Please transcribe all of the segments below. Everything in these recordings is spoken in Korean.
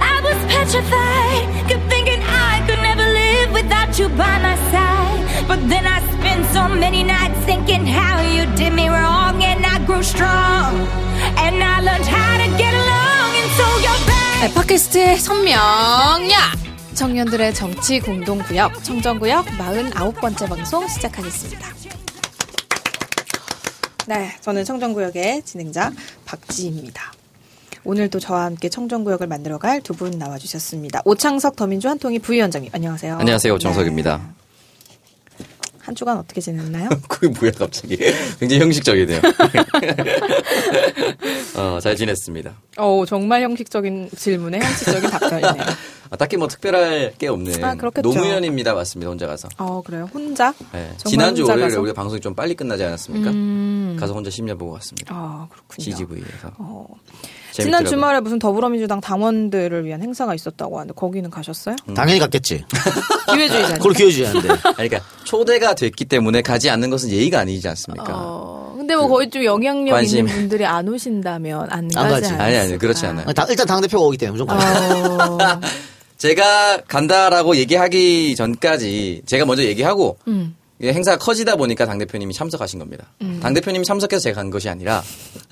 I was petrified, kept thinking I could never live without you by my side. But then I spent so many nights thinking how you did me wrong, and I grew strong, and I learned how to get along, and so you're back. 네, 팟캐스트의 선명야! 청년들의 정치 공동구역, 청정구역 49번째 방송 시작하겠습니다. 네, 저는 청정구역의 진행자 박지입니다. 오늘도 저와 함께 청정구역을 만들어갈 두 분 나와주셨습니다. 오창석 더민주 한통희 부위원장님, 안녕하세요. 안녕하세요, 오창석입니다. 네. 한 주간 어떻게 지냈나요? 그게 뭐야 갑자기 굉장히 형식적이네요. 어, 잘 지냈습니다. 어, 정말 형식적인 질문에 형식적인 답변이네요. 아, 딱히 뭐 특별할 게 없는 아, 그렇겠죠. 노무현입니다. 맞습니다. 혼자 가서. 어, 그래요? 혼자? 네. 지난주 혼자 월요일에 가서? 우리가 방송이 좀 빨리 끝나지 않았습니까? 음. 가서 혼자 심야 보고 왔습니다. 아, 그렇군요. CGV에서. 어. 지난. 주말에 무슨 더불어민주당 당원들을 위한 행사가 있었다고 하는데 거기는 가셨어요? 당연히 갔겠지. 기회주의자니까. 그걸 기회주의하는데. 아니, 그러니까 초대가 됐기 때문에 가지 않는 것은 예의가 아니지 않습니까? 어, 근데 뭐 거의 좀 영향력 관심. 있는 분들이 안 오신다면 안, 안 가지. 아니 아니 그렇지. 않아요. 당- 일단 당 대표가 오기 때문에 무조건. 어, 제가 간다라고 얘기하기 전까지 제가 먼저 얘기하고 음. 이게 행사가 커지다 보니까 당 대표님이 참석하신 겁니다. 당 대표님이 참석해서 제가 간 것이 아니라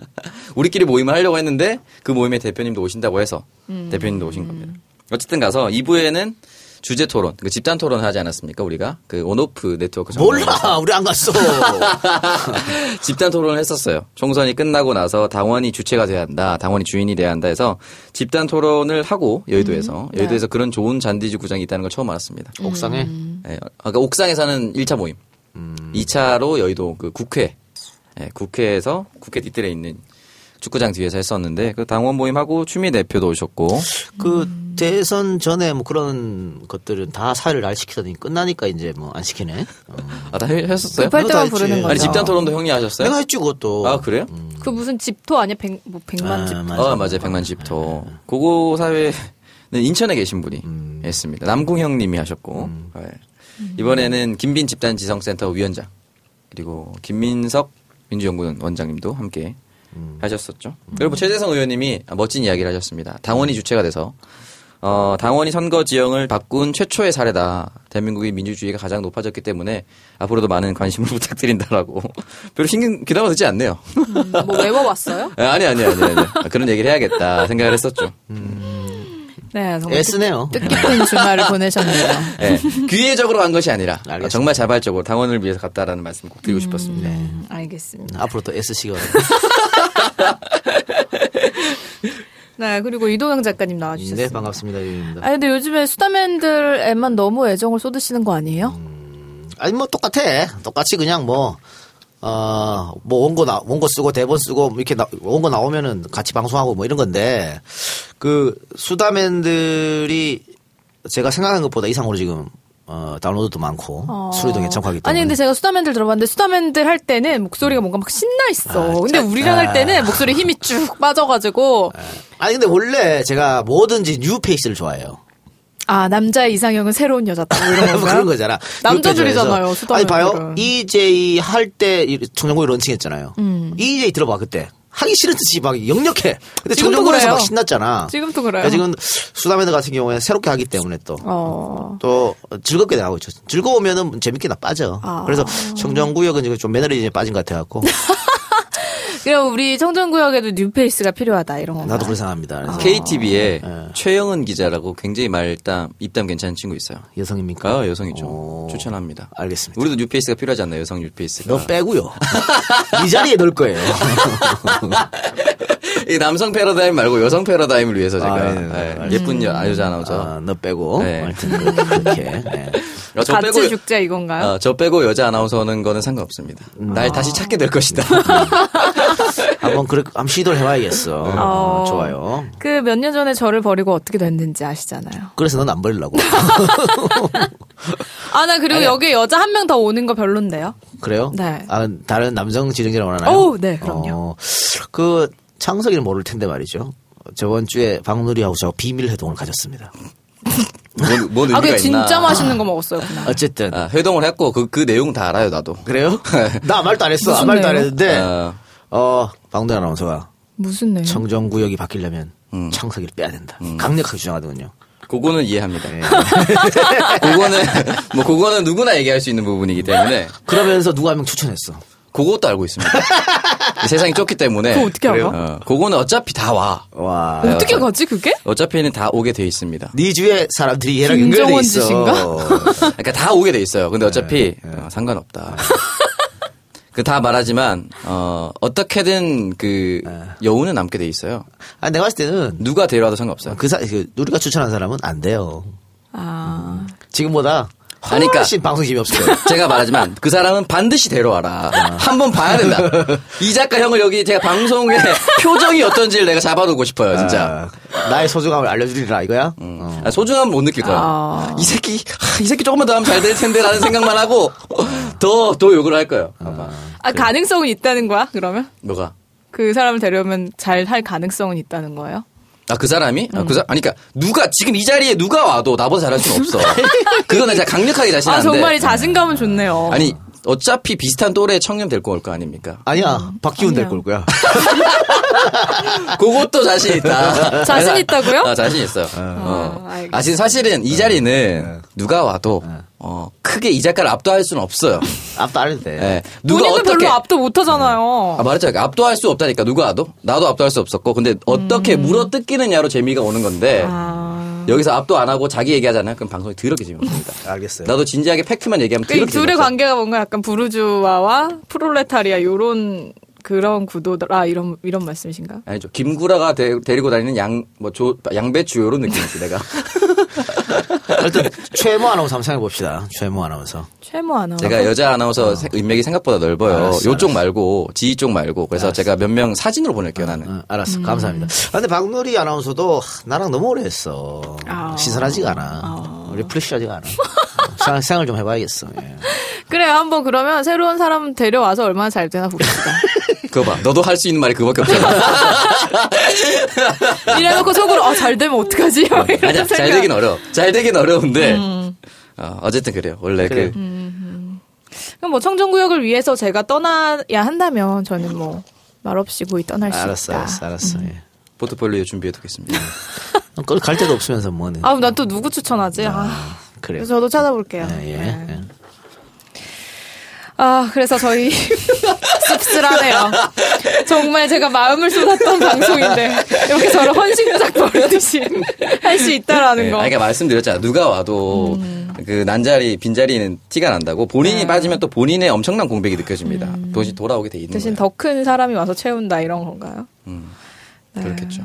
우리끼리 모임을 하려고 했는데 그 모임에 대표님도 오신다고 해서 음. 대표님도 오신 겁니다. 어쨌든 가서 2부에는 주제 토론, 그 집단 토론을 하지 않았습니까? 우리가 그 온오프 네트워크 몰라. 우리 안 갔어. 집단 토론을 했었어요. 총선이 끝나고 나서 당원이 주체가 돼야 한다, 당원이 주인이 돼야 한다 해서 집단 토론을 하고 여의도에서 네. 여의도에서 그런 좋은 잔디지 구장이 있다는 걸 처음 알았습니다. 옥상에. 예, 아까 옥상에서는 1차 모임. 2차로 여의도 그 국회. 예, 국회에서 국회 뒤뜰에 있는 축구장 뒤에서 했었는데 그 당원 모임하고 추미 대표도 오셨고 그 대선 전에 뭐 그런 것들은 다 사회를 날 시키더니 끝나니까 이제 뭐 안 시키네. 어. 아, 다 해- 했었어요? 급할 때만 했지. 부르는 거죠. 아니 집단 토론도 형이 하셨어요? 내가 했지 그것도. 아 그래요? 그 무슨 집토 아니야? 백, 뭐 백만 아, 집. 맞아. 어 맞아요 백만 집토. 그거 사회는 인천에 계신 분이 했습니다. 남궁 형님이 하셨고 네. 이번에는 김빈 집단 지성센터 위원장 그리고 김민석 민주연구원 원장님도 함께 하셨었죠. 그리고 최재성 의원님이 멋진 이야기를 하셨습니다. 당원이 주체가 돼서 어, 당원이 선거 지형을 바꾼 최초의 사례다. 대한민국의 민주주의가 가장 높아졌기 때문에 앞으로도 많은 관심을 부탁드린다라고. 별로 신경 귀담아 듣지 않네요. 음, 뭐 외워봤어요? 아니 아니 아니 아니. 아, 그런 얘기를 해야겠다 생각을 했었죠. 네, 정말 애쓰네요. 뜻깊은 주말을 보내셨네요. 예. 귀회적으로 간 것이 아니라 알겠습니다. 정말 자발적으로 당원을 위해서 갔다라는 말씀 꼭 드리고 싶었습니다. 음, 알겠습니다. 앞으로 또 애쓰시고. 네, 그리고 이동영 작가님 나와주셨습니다. 네, 반갑습니다. 유입니다. 아니 근데 요즘에 수다맨들에만 너무 애정을 쏟으시는 거 아니에요? 아니 뭐 똑같아. 똑같이 그냥 뭐. 어, 뭐, 원고 나, 원고 쓰고, 대본 쓰고, 뭐 이렇게 나, 원고 나오면은 같이 방송하고 뭐 이런 건데, 그, 수다맨들이 제가 생각한 것보다 이상으로 지금, 어, 다운로드도 많고, 어. 수리도 괜찮고 하기 때문에. 아니 근데 제가 수다맨들 들어봤는데 수다맨들 할 때는 목소리가 뭔가 막 신나 있어. 아, 근데 짜- 우리랑 할 때는 목소리 힘이 쭉 빠져가지고 아니, 근데 원래 제가 뭐든지 뉴페이스를 좋아해요. 아 남자의 이상형은 새로운 여자다 뭐 이런 뭐? 그런 거잖아. 남자들이잖아요, 뉴페이스에서. 아니. 봐요. EJ 할 때 청정구역 런칭했잖아요. 음. EJ 들어봐, 그때. 하기 싫은 듯이 막 역력해. 근데 그래요. 막 신났잖아. 지금도 그래요. 그러니까 지금 수다맨들 같은 경우에 새롭게 하기 때문에 또. 어. 또 즐겁게 나가고 있죠. 즐거우면은 재밌게 나 빠져. 아. 그래서 청정구역은 지금 좀 매너리즘에 빠진 것 같아갖고 그럼 우리 청정구역에도 뉴페이스가 필요하다 이런 건가요? 나도 그렇게 생각합니다. 그래서 KTV에 예. 최영은 기자라고 굉장히 말담 입담 괜찮은 친구 있어요. 여성입니까? 아 여성이죠. 오. 추천합니다. 알겠습니다. 우리도 뉴페이스가 필요하지 않나요? 여성 뉴페이스가. 너 빼고요. 이 자리에 넣을 거예요. 이 남성 패러다임 말고 여성 패러다임을 위해서 제가 아, 네, 예, 예쁜 여, 여자 아나운서. 아, 너 빼고. 네. 하여튼 그렇게. 네. 어, 저 같이 빼고 죽자 이건가요? 어, 저 빼고 여자 아나운서 하는 거는 상관없습니다. 날 다시 찾게 될 것이다. 한번 그렇게 한번 시도를 해봐야겠어. 어. 좋아요. 그 몇 년 전에 저를 버리고 어떻게 됐는지 아시잖아요. 그래서 넌 안 버리려고. 아, 나 그리고 여기 여자 한 명 더 오는 거 별론데요? 그래요? 네. 아, 다른 남성 지정자를 원하나요? 오, 네, 그럼요. 어, 그 창석이는 모를 텐데 말이죠. 저번 주에 박누리하고 저 비밀 회동을 가졌습니다. 뭔, 뭔 아, 의미가 그 있나? 진짜 맛있는 거 먹었어요, 그날. 어쨌든 아, 회동을 했고 그, 그 내용 다 알아요 나도. 그래요? 나 말도 안 했어. 아무 말도 안 내용? 했는데 어, 어 박누리 아나운서가 무슨 내용? 청정구역이 바뀌려면 음. 창석이를 빼야 된다. 강력하게 주장하더군요. 그거는 이해합니다. 예. 그거는 뭐 그거는 누구나 얘기할 수 있는 부분이기 때문에 그러면서 누가 한 명 추천했어. 그것도 알고 있습니다. 세상이 좁기 때문에 그거 어떻게 알아? 어, 그거는 어차피 다 와. 와. 어떻게 가지 그게? 어차피는 다 오게 돼 있습니다. 네 주위에 사람들이 얘랑 연결돼 김정원 있어. 짓인가? 그러니까 다 오게 돼 있어요. 근데 어차피 어, 상관없다. 그 다 말하지만 어 어떻게든 그 여운은 남게 돼 있어요. 아, 내가 봤을 때는 누가 데려와도 상관없어요. 그 사, 그 우리가 추천한 사람은 안 돼요. 아 지금보다 아니, 그러니까- 훨씬 방송 힘이 없을 거예요. 제가 말하지만 그 사람은 반드시 데려와라. 한번 봐야 된다. 이 작가 형을 여기 제가 방송에 표정이 어떤지를 내가 잡아두고 싶어요, 진짜. 아, 나의 소중함을 알려주리라 이거야. 어. 아, 소중함 못 느낄 거야. 아. 이 새끼, 아, 이 새끼 조금만 더 하면 잘 될 텐데 라는 생각만 하고 더, 더 욕을 할 거예요. 아마. 아, 가능성은 있다는 거야 그러면? 뭐가? 그 사람을 데려오면 잘 할 가능성은 있다는 거예요? 아, 그 사람이? 아, 그 사, 아니, 그니까, 누가, 지금 이 자리에 누가 와도 나보다 잘할 수는 없어. 그거는 진짜 강력하게 아 자신한데. 정말 이 자신감은 좋네요. 아니, 어차피 비슷한 또래 청년 데리고 올거 아닙니까? 아니야, 박기훈 아니야. 될걸 거야. 그것도 자신 있다. 자신 있다고요? 아, 자신 있어요. 어. 알겠습니다. 아, 지금 사실은 이 자리는 누가 와도, 어, 크게 이 작가를 압도할 수는 없어요. 앞도 안 해도 돼. 예. 누가 어떻게. 별로 압도 못 하잖아요. 아, 말했잖아. 압도할 수 없다니까, 누가 와도. 나도 압도할 수 없었고. 근데 어떻게 물어 뜯기느냐로 재미가 오는 건데, 음. 아. 여기서 압도 안 하고 자기 얘기하잖아요. 그럼 방송이 더럽게 재미없습니다. 알겠어요. 나도 진지하게 팩트만 얘기하면 그러니까 이 둘의 재미없어. 관계가 뭔가 약간 부르주아와 프롤레타리아 요런 그런 구도라 이런 이런 말씀이신가? 아니죠. 김구라가 데, 리고 다니는 양, 뭐, 조, 양배추 요런 느낌이지, 내가. 일단 최모 아나운서 한번 생각해 봅시다. 최모 아나운서. 최모 아나운서. 제가 여자 아나운서 세- 인맥이 생각보다 넓어요. 알았어, 요쪽 말고, 지희 쪽 말고. 그래서 제가 몇 명 사진으로 보낼게요, 나는. 어, 알았어. 감사합니다. 아, 근데 박누리 아나운서도 하, 나랑 너무 오래 했어. 아. 신선하지가 않아. 리프레시하지가 않아. 어, 생각, 생각을 좀 해봐야겠어. 예. 그래요. 한번 그러면 새로운 사람 데려와서 얼마나 잘 되나 봅시다. 그거 봐. 너도 할 수 있는 말이 그거밖에 없잖아. 이래놓고 속으로 어, 잘 되면 어떡하지? 이런 아니야, 잘 생각. 음. 되긴 어려워. 잘 되긴 어려운데, 어, 어쨌든 그래요. 원래 그래. 그, 그럼 뭐 청정구역을 위해서 제가 떠나야 한다면 저는 뭐 말없이 고이 떠날 수 알았어, 있다. 알았어, 알았어. 예. 포트폴리오 준비해 두겠습니다. 그걸 갈 데도 없으면서 뭐는. 아, 난또 누구 추천하지? 아, 그래요. 그래서 저도 찾아볼게요. 예, 예. 네. 예. 아, 그래서 저희 씁쓸하네요. 정말 제가 마음을 쏟았던 방송인데 이렇게 저를 헌신작 버리듯이 할 수 있다라는 네, 거. 아니, 그러니까 말씀드렸잖아. 누가 와도 음. 그 난자리, 빈자리는 티가 난다고. 본인이 네. 빠지면 또 본인의 엄청난 공백이 느껴집니다. 다시 돌아오게 돼 있는 음. 대신. 더 큰 사람이 와서 채운다 이런 건가요? 그렇겠죠.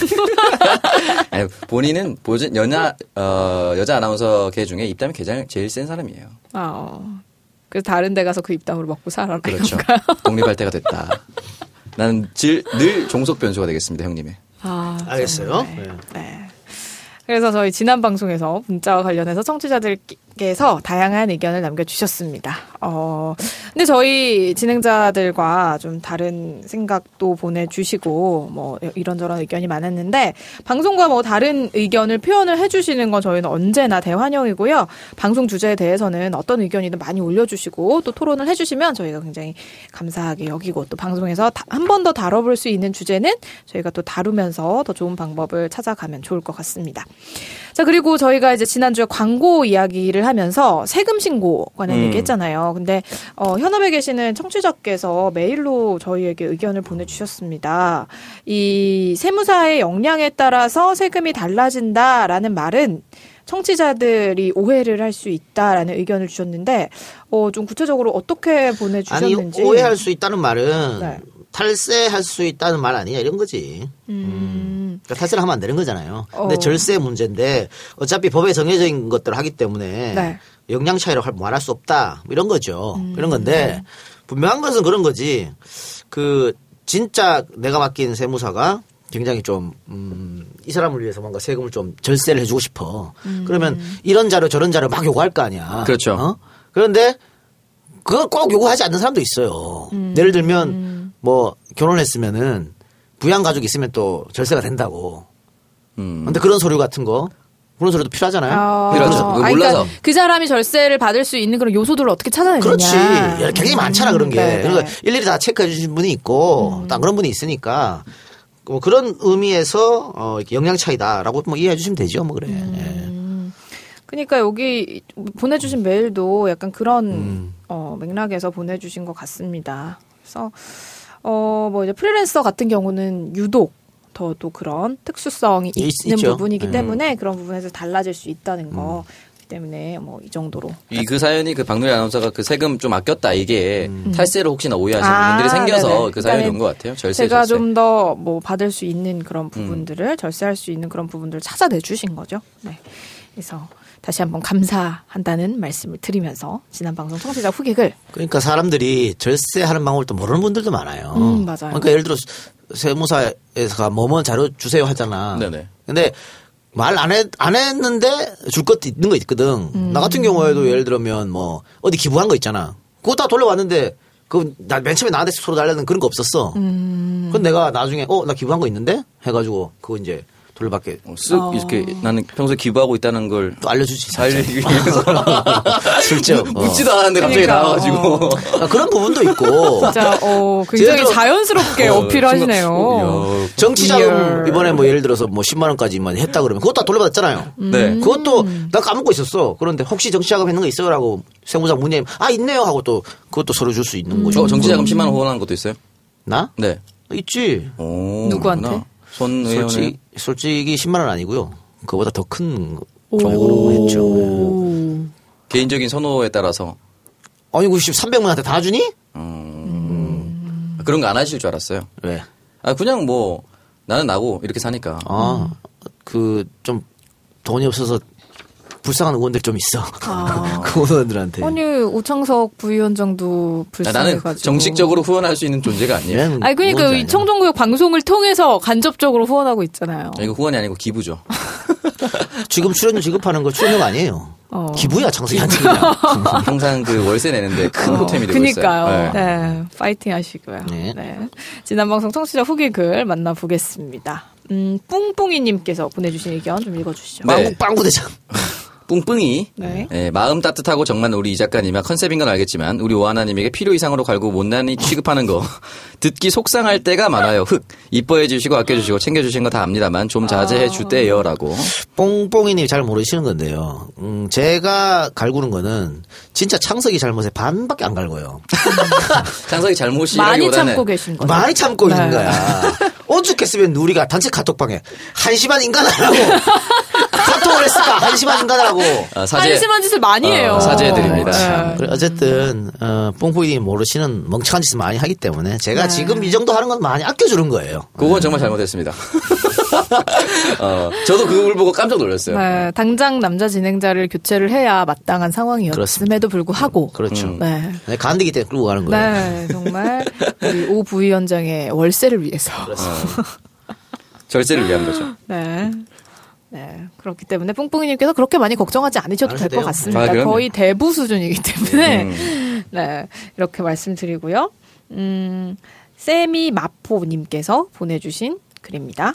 아니, 본인은 보진 여자 어, 여자 아나운서계 중에 입담이 가장 제일 센 사람이에요. 아, 어. 그래서 다른 데 가서 그 입담으로 먹고 살아라. 그렇죠. 독립할 때가 됐다. 나는 질, 늘 종속 변수가 되겠습니다, 형님의. 아, 알겠어요. 네. 네. 그래서 저희 지난 방송에서 문자와 관련해서 청취자들께서 다양한 의견을 남겨주셨습니다. 어, 근데 저희 진행자들과 좀 다른 생각도 보내주시고, 뭐, 이런저런 의견이 많았는데, 방송과 뭐 다른 의견을 표현을 해주시는 건 저희는 언제나 대환영이고요. 방송 주제에 대해서는 어떤 의견이든 많이 올려주시고, 또 토론을 해주시면 저희가 굉장히 감사하게 여기고, 또 방송에서 한 번 더 다뤄볼 수 있는 주제는 저희가 또 다루면서 더 좋은 방법을 찾아가면 좋을 것 같습니다. 자, 그리고 저희가 이제 지난주에 광고 이야기를 하면서 세금 신고 관련 음. 얘기 했잖아요. 근데, 어, 현업에 계시는 청취자께서 메일로 저희에게 의견을 보내주셨습니다. 이 세무사의 역량에 따라서 세금이 달라진다라는 말은 청취자들이 오해를 할 수 있다라는 의견을 주셨는데, 어, 좀 구체적으로 어떻게 아니, 보내주셨는지. 오해할 수 있다는 말은 네. 탈세할 수 있다는 말 아니냐 이런 거지. 음, 그러니까 탈세를 하면 안 되는 거잖아요. 근데 어. 절세 문제인데 어차피 법에 정해져 있는 것들을 하기 때문에 네. 영양 차이로 할- 말할 수 없다 뭐 이런 거죠. 음. 이런 건데 분명한 것은 그런 거지. 그 진짜 내가 맡긴 세무사가 굉장히 좀, 음, 이 사람을 위해서 뭔가 세금을 좀 절세를 해주고 싶어. 음. 그러면 이런 자료 저런 자료 막 요구할 거 아니야. 그렇죠. 어? 그런데 그걸 꼭 요구하지 않는 사람도 있어요. 음. 예를 들면 뭐 결혼했으면은 부양 가족이 있으면 또 절세가 된다고. 음. 근데 그런 서류 같은 거 그런 서류도 필요하잖아요. 아, 그렇죠. 아, 몰라서. 그러니까 그 사람이 절세를 받을 수 있는 그런 요소들을 어떻게 찾아내느냐. 그렇지. 굉장히 많잖아 그런 게. 네, 네. 그러니까 일일이 다 체크해 주신 분이 있고 또 그런 분이 있으니까 뭐 그런 의미에서 어, 이렇게 영향 차이다라고 뭐 이해해 주시면 되죠. 뭐 그래. 음. 그러니까 여기 보내주신 메일도 약간 그런 음. 어, 맥락에서 보내주신 것 같습니다. 그래서 어 뭐 이제 프리랜서 같은 경우는 유독 더 또 그런 특수성이 있- 있죠. 부분이기 음. 때문에 그런 부분에서 달라질 수 있다는 거 때문에 뭐 이 정도로 이 그 사연이 그 박누리 아나운서가 그 세금 좀 아꼈다 이게 음. 탈세를 혹시나 오해하시는 아, 분들이 생겨서 네네. 그 사연이 온 것 같아요. 절세 제가. 좀 더 뭐 받을 수 있는 그런 음. 부분들을 절세할 수 있는 그런 부분들을 찾아내 주신 거죠. 네. 그래서 다시 한번 감사한다는 말씀을 드리면서 지난 방송 청취자 후객을 그러니까 사람들이 절세하는 방법을 또 모르는 분들도 많아요. 음, 맞아요. 그러니까 예를 들어 세무사에서 뭐뭐 자료 주세요 하잖아. 네네. 근데 말안 했, 안 했는데 줄 것도 있는 거 있거든. 음. 나 같은 경우에도 예를 들면 뭐 어디 기부한 거 있잖아. 그거 다 돌려왔는데 그나맨 처음에 나한테 서로 달라는 그런 거 없었어. 음. 그건 내가 나중에 어 나 기부한 거 있는데 해가지고 그거 이제 어, 쓱 이렇게 나는 평소에 기부하고 있다는 걸 또 알려주지. 살리기 위해서. 어. 묻지도 않았는데 갑자기 그러니까, 나와가지고 아, 그런 부분도 있고. 진짜 어 굉장히 자연스럽게 어, 야, 정치 자금 real. 이번에 뭐 예를 들어서 뭐 10만 원까지만 했다 그러면 그것도 다 돌려받았잖아요. 네. 그것도 나 까먹고 있었어. 그런데 혹시 정치 자금 있는 거 있어요라고 세무사 문의하면 아 있네요 하고 또 그것도 서로 줄 수 있는 거죠. 저 정치 자금 10만 원 후원하는 것도 있어요? 나 네. 있지. 오, 누구한테? 손 의원은 솔직히 솔직히 10만 원 아니고요. 그거보다 더큰 정도로 했죠. 오. 개인적인 선호에 따라서 아니 그 300만한테 다 주니? 그런 거 안 하실 줄 알았어요. 왜? 아 그냥 뭐 나는 나고 이렇게 사니까. 아, 그좀 돈이 없어서 불쌍한 의원들 좀 있어. 아. 그 의원들한테. 아니 오창석 부위원장도 아, 불쌍해가지고 나는 정식적으로 후원할 수 있는 존재가 아니에요. 얘는 아니 그러니까. 청정구역 방송을 통해서 간접적으로 후원하고 있잖아요. 이거 후원이 아니고 기부죠. 지금 출연료 지급하는 거 출연료가 아니에요. 어. 기부야 창석이한테 그냥. 항상 그 월세 내는데 큰 보탬이 되고 그니까요. 있어요. 네. 네. 파이팅 하시고요. 네. 네. 지난 방송 청취자 후기 글 만나보겠습니다. 음, 뿡뿡이님께서 보내주신 의견 좀 읽어주시죠. 네. 빵구 빵구 대장. 뿡뿡이 네. 예, 마음 따뜻하고 정말 우리 이 작가님의 컨셉인 건 알겠지만 우리 오하나님에게 필요 이상으로 갈고 못난이 취급하는 거 듣기 속상할 때가 많아요. 흑 이뻐해 주시고 아껴 주시고 챙겨 주신 거 다 압니다만 좀 자제해 주대요라고. 뽕뽕이님 잘 모르시는 건데요. 음, 제가 갈구는 거는 진짜 창석이 잘못에 반밖에 안 갈고요. 장석이 많이 잘못이라기보다는 참고 계신 거죠. 많이 참고 네. 있는 거야. 오죽했으면 우리가 단체 카톡방에 한심한 인간하라고 카톡을 했을까 한심한 인간하라고. 아, 사제 한심한 짓을 많이 어, 해요. 사죄해드립니다. 네. 그래, 어쨌든 어, 뽕뽕이님이 모르시는 멍청한 짓을 많이 하기 때문에 제가 지금 이 정도 하는 건 많이 아껴주는 거예요. 그건 정말 잘못했습니다. 어, 저도 그걸 보고 깜짝 놀랐어요. 네, 당장 남자 진행자를 교체를 해야 마땅한 상황이었음에도 그렇습니다. 불구하고. 그렇죠. 음. 네. 네, 간디기 때문에 끌고 가는 거예요. 네, 정말 우리 오 부위원장의 월세를 위해서. 절세를 위한 거죠. 네. 네. 그렇기 때문에 뿡뿡이님께서 그렇게 많이 걱정하지 않으셔도 될 것. 같습니다. 아. 거의 대부 수준이기 때문에. 음. 네. 이렇게 말씀드리고요. 음, 세미 마포님께서 보내주신 글입니다.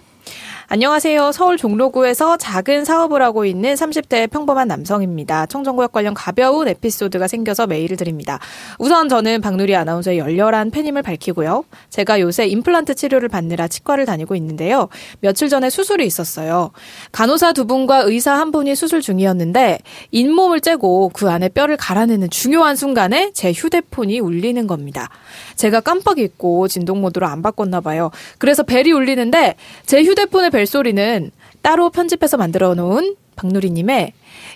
안녕하세요. 서울 종로구에서 작은 사업을 하고 있는 30대 평범한 남성입니다. 청정구역 관련 가벼운 에피소드가 생겨서 메일을 드립니다. 우선 저는 박누리 아나운서의 열렬한 팬임을 밝히고요. 제가 요새 임플란트 치료를 받느라 치과를 다니고 있는데요. 며칠 전에 수술이 있었어요. 간호사 두 분과 의사 한 분이 수술 중이었는데 잇몸을 째고 그 안에 뼈를 갈아내는 중요한 순간에 제 휴대폰이 울리는 겁니다. 제가 깜빡 잊고 진동 모드로 안 바꿨나 봐요. 그래서 벨이 울리는데 제 휴대폰 의 벨소리는 따로 편집해서 만들어 놓은 박누리님의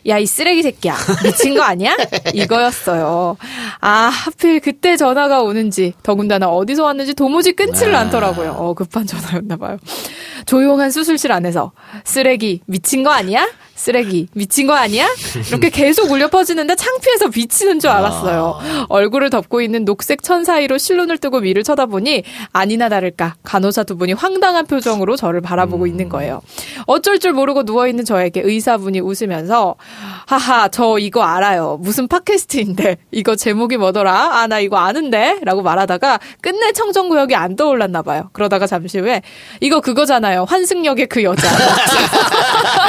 야, 이 쓰레기 새끼야. 미친 거 아니야? 이거였어요. 아, 하필 그때 전화가 오는지, 더군다나 어디서 왔는지 도무지 끊지를 않더라고요. 어, 급한 전화였나 봐요. 조용한 수술실 안에서, 쓰레기, 미친 거 아니야? 쓰레기, 미친 거 아니야? 이렇게 계속 울려 퍼지는데 창피해서 미치는 줄 알았어요. 얼굴을 덮고 있는 녹색 천 사이로 실눈을 뜨고 위를 쳐다보니 아니나 다를까 간호사 두 분이 황당한 표정으로 저를 바라보고 있는 거예요. 어쩔 줄 모르고 누워있는 저에게 의사분이 웃으면서 하하 저 이거 알아요. 무슨 팟캐스트인데 이거 제목이 뭐더라? 아 나 이거 아는데? 라고 말하다가 끝내 청정구역이 안 떠올랐나 봐요. 그러다가 잠시 후에 이거 그거잖아요. 환승역의 그 여자.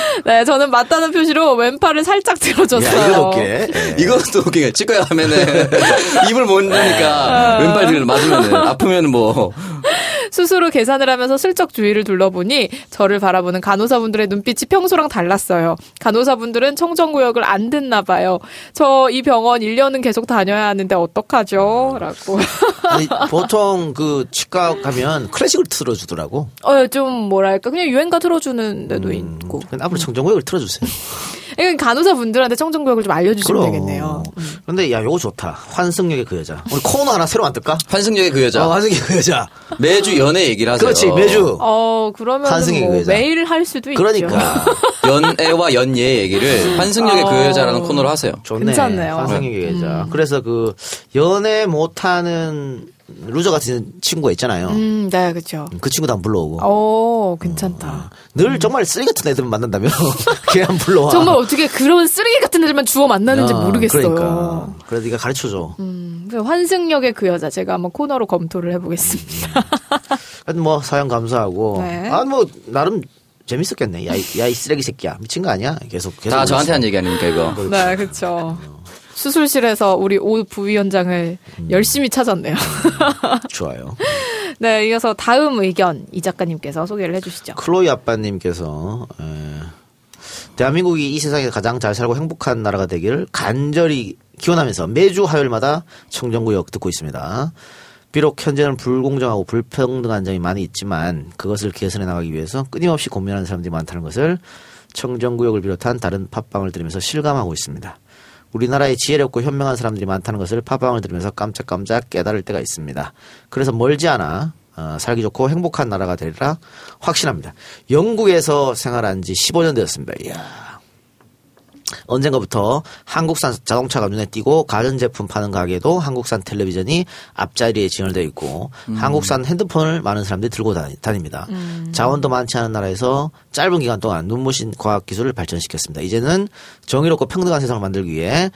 네, 저는 맞다는 표시로 왼팔을 살짝 들어줬어요. 야, 이거 웃기네. 예. 이것도 웃기게 치과에 가면은 입을 못 어. 내니까 왼팔 뒤를 맞으면은 아프면 뭐 스스로 계산을 하면서 슬쩍 주위를 둘러보니 저를 바라보는 간호사분들의 눈빛이 평소랑 달랐어요. 간호사분들은 청정구역을 안 듣나 봐요. 저 이 병원 1년은 계속 다녀야 하는데 어떡하죠? 라고. 아니, 보통 그 치과 가면 클래식을 틀어주더라고. 어, 좀 뭐랄까. 그냥 유행가 틀어주는 데도 있고. 근데 앞으로 청정구역을 틀어주세요. 이건 간호사 분들한테 청정구역을 좀 알려주시면 되겠네요. 근데 야, 요거 좋다. 환승역의 그 여자. 우리 코너 하나 새로 만들까? 환승역의 그 여자. 어, 환승역의 그 여자. 매주 연애 얘기를 하세요. 그렇지, 매주. 어, 그러면 환승의 뭐 그 여자. 매일 할 수도 있죠. 그러니까. 연애와 연예 얘기를 환승역의 그 어. 여자라는 코너로 하세요. 좋네. 괜찮네요. 환승역의 여자. 그래서 그 연애 못하는 loser 같은 친구가 있잖아요. 음, 네, 그렇죠. 그 친구도 안 불러오고. 어, 괜찮다. 늘 정말 쓰레기 같은 애들 만난다면 걔안 불러와. 정말 어떻게 그런 쓰레기 같은 애들만 주워 만나는지 어, 모르겠어요. 그러니까. 그래 네가 가르쳐줘. 음, 그래서 환승역의 그 여자 제가 한번 코너로 검토를 해보겠습니다. 하여튼 뭐 사연 감사하고. 네. 아뭐 나름 재밌었겠네. 야이 야이 쓰레기 새끼야. 미친 거 아니야? 계속 계속. 다 저한테. 한 얘기 아닙니까 이거. 네, 그렇죠. 수술실에서 우리 오 부위원장을 열심히 찾았네요. 좋아요. 네, 이어서 다음 의견 이 작가님께서 소개를 해주시죠. 클로이 아빠님께서 에, 대한민국이 이 세상에서 가장 잘 살고 행복한 나라가 되기를 간절히 기원하면서 매주 화요일마다 청정구역 듣고 있습니다. 비록 현재는 불공정하고 불평등한 점이 많이 있지만 그것을 개선해 나가기 위해서 끊임없이 고민하는 사람들이 많다는 것을 청정구역을 비롯한 다른 팟빵을 들으면서 실감하고 있습니다. 우리나라에 지혜롭고 현명한 사람들이 많다는 것을 팟빵을 들으면서 깜짝깜짝 깨달을 때가 있습니다. 그래서 멀지 않아 어, 살기 좋고 행복한 나라가 되리라 확신합니다. 영국에서 생활한 지 15년 되었습니다. 이야. 언젠가부터 한국산 자동차가 눈에 띄고 가전제품 파는 가게도 한국산 텔레비전이 앞자리에 진열되어 있고 한국산 핸드폰을 많은 사람들이 들고 다닙니다. 자원도 많지 않은 나라에서 짧은 기간 동안 눈부신 과학기술을 발전시켰습니다. 이제는 정의롭고 평등한 세상을 만들기 위해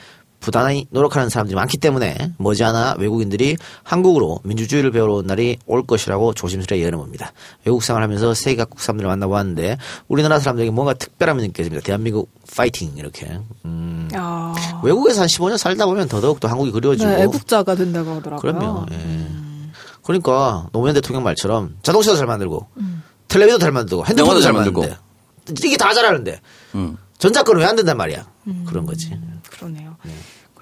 부단히 노력하는 사람들이 많기 때문에 머지않아 외국인들이 한국으로 민주주의를 배우러 온 날이 올 것이라고 조심스레 예언해봅니다. 외국 생활 하면서 세계 각국 사람들을 만나보았는데 우리나라 사람들에게 뭔가 특별함이 느껴집니다. 대한민국 파이팅 이렇게. 음, 아, 외국에서 한 15년 살다 보면 더더욱 또 한국이 그리워지고. 네, 애국자가 된다고 하더라고요. 그럼요. 예. 그러니까 노무현 대통령 말처럼 자동차도 잘 만들고 텔레비도 잘 만들고 핸드폰도 잘 잘 만들고. 만드는데 이게 다 잘하는데 음. 전자권은 왜안 된단 말이야. 그런 거지. 그러네요.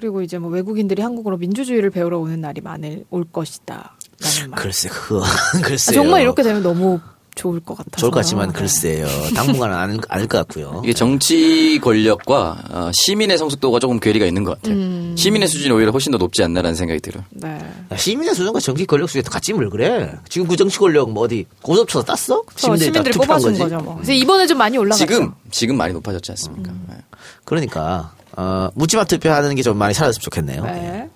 그리고 이제 뭐 외국인들이 한국으로 민주주의를 배우러 오는 날이 많을 올 것이다. 라는 말. 글쎄 그거 아. 정말 이렇게 되면 너무 좋을 것 같아서. 좋을 것 같지만 네. 글쎄요. 당분간은 안, 아닐 것 같고요. 이게 정치 권력과 어, 시민의 성숙도가 조금 괴리가 있는 것 같아요. 음. 시민의 수준이 오히려 훨씬 더 높지 않나라는 생각이 들어요. 네. 야, 시민의 수준과 정치 권력 수준이 같지 뭘 그래. 지금 그 정치 권력 뭐 어디 고소쳐서 땄어? 저 시민들이 뽑아준 거죠. 뭐. 그래서 이번에 좀 많이 올라갔죠. 지금 지금 많이 높아졌지 않습니까? 네. 그러니까 어, 묻지마 투표하는 게 좀 많이 사라졌으면 좋겠네요. 네.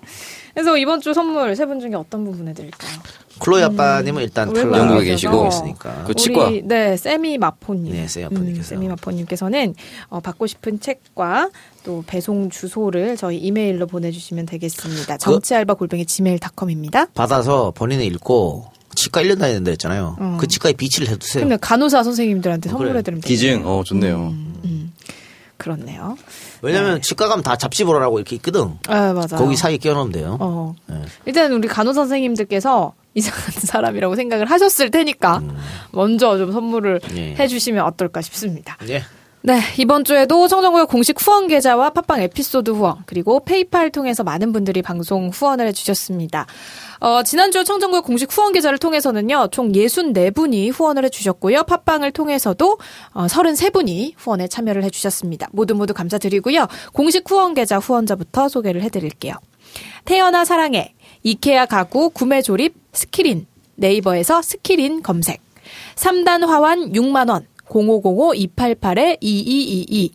그래서 이번 주 선물 세 분 중에 어떤 분 보내드릴까요? 클로이 아빠님은 일단 탈락 영국에 계시고. 있으니까. 그 치과. 우리, 네, 세미 마포님. 네, 세미 마포님께서. 음, 세미 마포님께서는 어, 받고 싶은 책과 또 배송 주소를 저희 이메일로 보내주시면 되겠습니다. 그 정치알바 골뱅이 지메일닷컴입니다. 받아서 본인이 읽고 치과 1년 다니는데 있잖아요. 그 치과에 비치를 해두세요. 그러면 간호사 선생님들한테 어. 선물해드리면 되겠네요. 기증, 어 좋네요. 그렇네요. 왜냐면 치과 가면 다 잡지 보라라고 이렇게 있거든. 아, 맞아. 거기 사이에 끼워놓으면 돼요. 어. 네. 일단 우리 간호 선생님들께서 이상한 사람이라고 생각을 하셨을 테니까 먼저 좀 선물을 음. 예. 해주시면 어떨까 싶습니다. 예. 네, 이번 주에도 청정구역 공식 후원 계좌와 팟빵 에피소드 후원, 그리고 페이팔 통해서 많은 분들이 방송 후원을 해주셨습니다. 어, 지난주 청정구역 공식 후원 계좌를 통해서는요, 총 64분이 후원을 해주셨고요, 팟빵을 통해서도 어, 33분이 후원에 참여를 해주셨습니다. 모두 모두 감사드리고요, 공식 후원 계좌 후원자부터 소개를 해드릴게요. 태어나 사랑해, 이케아 가구 구매 조립 스키린, 네이버에서 스키린 검색, 3단 화환 6만원, 0505-288-2222.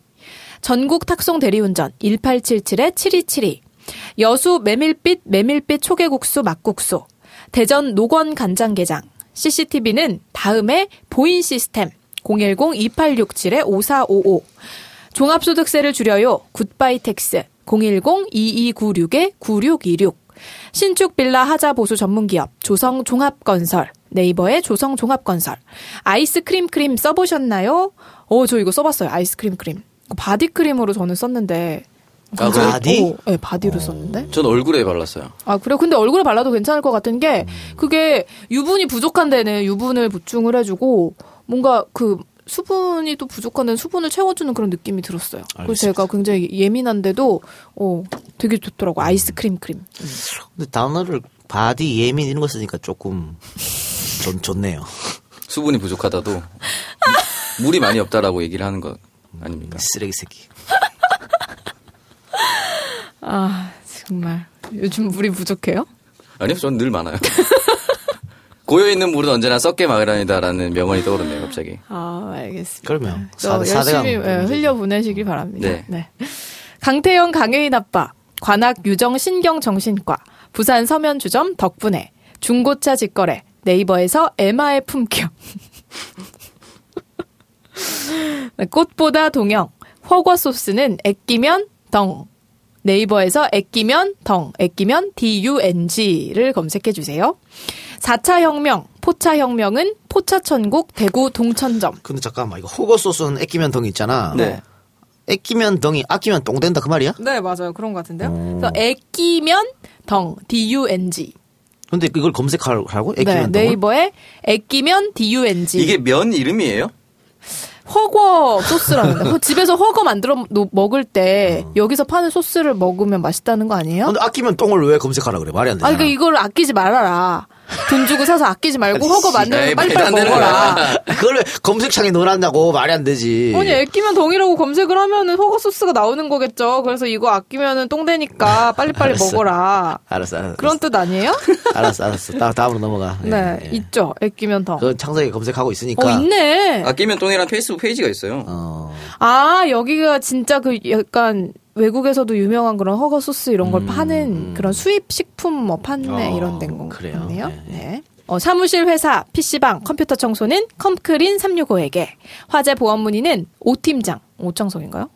전국 탁송 대리운전 1877-7272. 여수 메밀빛 메밀빛 초계국수 막국수. 대전 노건 간장게장. CCTV는 다음에 보인 시스템 010-2867-5455. 종합소득세를 줄여요. 굿바이 텍스 010-2296-9626. 신축 빌라 하자 보수 전문 기업 조성 종합건설 네이버의 조성 종합건설 아이스크림 크림 써보셨나요? 어, 저 이거 써봤어요. 아이스크림 크림. body 크림으로 저는 썼는데 아, 그래요? body? 어, 네, body로 썼는데. 전 얼굴에 발랐어요. 아, 그래요? 근데 얼굴에 발라도 괜찮을 것 같은 게, 그게 유분이 부족한 데는 유분을 보충을 해주고, 뭔가 그 수분이 또 부족한 데는 수분을 채워주는 그런 느낌이 들었어요. 그래서 제가 굉장히 예민한데도, 어, 되게 좋더라고. 아이스크림 크림. 근데 단어를 body 예민 이런 거 쓰니까 조금 좀 좋네요. 수분이 부족하다도 물이 많이 없다라고 얘기를 하는 거 아닙니까? 쓰레기 새끼. 아, 정말. 요즘 물이 부족해요? 아니요, 전 늘 많아요. 고여 있는 물은 언제나 썩게 마련이다라는 명언이 떠오르네요, 갑자기. 아, 알겠습니다. 그러면 사대강 열심히 예, 문제지. 흘려 보내시길 바랍니다. 네. 네. 강태영 강혜인 아빠, 관악 유정 신경 정신과, 부산 서면 주점 덕분에 중고차 직거래, 네이버에서 에마의 품격. 네, 꽃보다 동영, 허거 소스는 애끼면 덩. 네이버에서 애끼면 덩, 애끼면 DUNG를 검색해 주세요. 4차 혁명, 포차 혁명은 포차천국 대구 동천점. 근데 잠깐만 이거 호거 소스는 애끼면 덩이 있잖아. 네. 애끼면 덩이 아끼면 똥 된다 그 말이야? 네, 맞아요. 그런 것 같은데요. 그래서 애끼면 덩, D-U-N-G. 근데 이걸 검색하라고? 네, 애끼면 덩을? 네이버에 애끼면 D-U-N-G. 이게 면 이름이에요? 허거 소스라는데. 그 집에서 허거 만들어 놓- 먹을 때 여기서 파는 소스를 먹으면 맛있다는 거 아니에요? 근데 아끼면 똥을 왜 검색하라 그래? 말이 안 되잖아. 아니, 그러니까 이걸 아끼지 말아라. 돈 주고 사서 아끼지 말고 허거 말도 빨리빨리 먹어라. 그걸 왜 검색창에 넣어놨냐고 말이 안 되지. 아니, 애끼면 덩이라고 검색을 하면은 허거 소스가 나오는 거겠죠. 그래서 이거 아끼면은 똥 되니까 빨리빨리 알았어. 먹어라. 알았어, 알았어. 그런 뜻 아니에요? 알았어, 알았어. 다, 다음으로 넘어가. 예, 네, 예. 있죠. 애끼면 덩. 그건 창석이 검색하고 있으니까. 어, 있네. 아끼면 똥이랑 페이스북 페이지가 있어요. 어. 아, 여기가 진짜 그 약간 외국에서도 유명한 그런 허거 소스 이런 걸 파는 그런 수입 식품 뭐 판매 음, 어, 이런 그래요? 같네요. 네, 네. 어, 사무실 회사 PC방 컴퓨터 청소는 컴크린 365에게 화재 보험 문의는 오팀장 오창석인가요?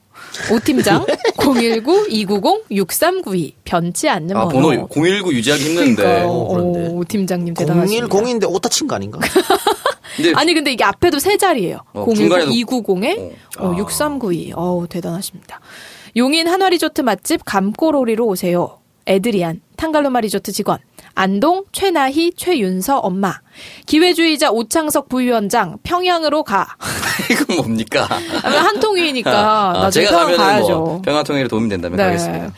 오팀장 019-290-6392 변치 않는 아, 번호 019 유지하기 힘든데. 어, 그런데. 오, 오팀장님 대단하십니다. 010인데 오타 친 거 아닌가? 근데 아니 근데 이게 앞에도 세 자리예요. 어, 0 1 중간에도- 290에 어, 6392. 어우 대단하십니다. 용인 한화 리조트 맛집 감꼬로리로 오세요. 에드리안 탕갈로마 리조트 직원 안동 최나희 최윤서 엄마 기회주의자 오창석 부위원장 평양으로 가. 이건 뭡니까? 아마 한 통이니까 아, 제가 가야죠. 뭐 평화통일에 도움이 된다면 가겠습니다.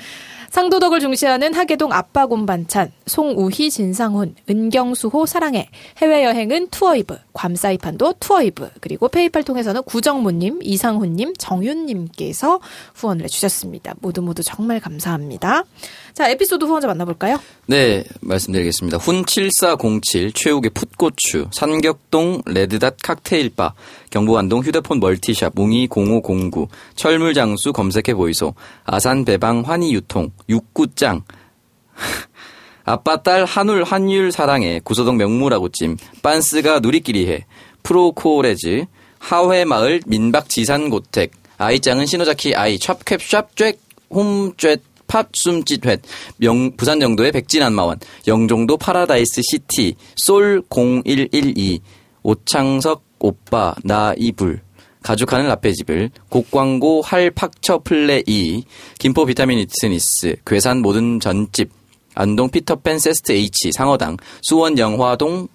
상도덕을 중시하는 하계동 아빠곰 반찬, 송우희 진상훈, 은경수호 사랑해, 해외여행은 투어이브, 괌사이판도 투어이브, 그리고 페이팔 통해서는 구정무님, 이상훈님, 정윤님께서 후원을 해주셨습니다. 모두 모두 정말 감사합니다. 자, 에피소드 후원자 만나볼까요? 네, 말씀드리겠습니다. 훈7407 최욱의 풋고추, 산격동 레드닷 칵테일바, 경부안동 휴대폰 멀티샵 뭉이 0509, 철물장수 검색해 보이소, 아산 배방 환희유통, 육구짱, 아빠 딸 한울 한율 사랑해 구소동 명물아구찜 빤스가 누리끼리 해 프로코레즈 하회마을 민박지산고택 아이짱은 신호자키 아이 찹캡샵 쬐 홈쬐 팝숨짓회 명 부산 영도의 백진안마원 영종도 파라다이스 시티 솔 0112 오창석 오빠 나 이불. 가죽하는 라페집을 곡광고 할팍처 플레이 김포 비타민 이트니스 괴산 모든 전집 안동 피터팬 세스트 H 상어당 수원 영화동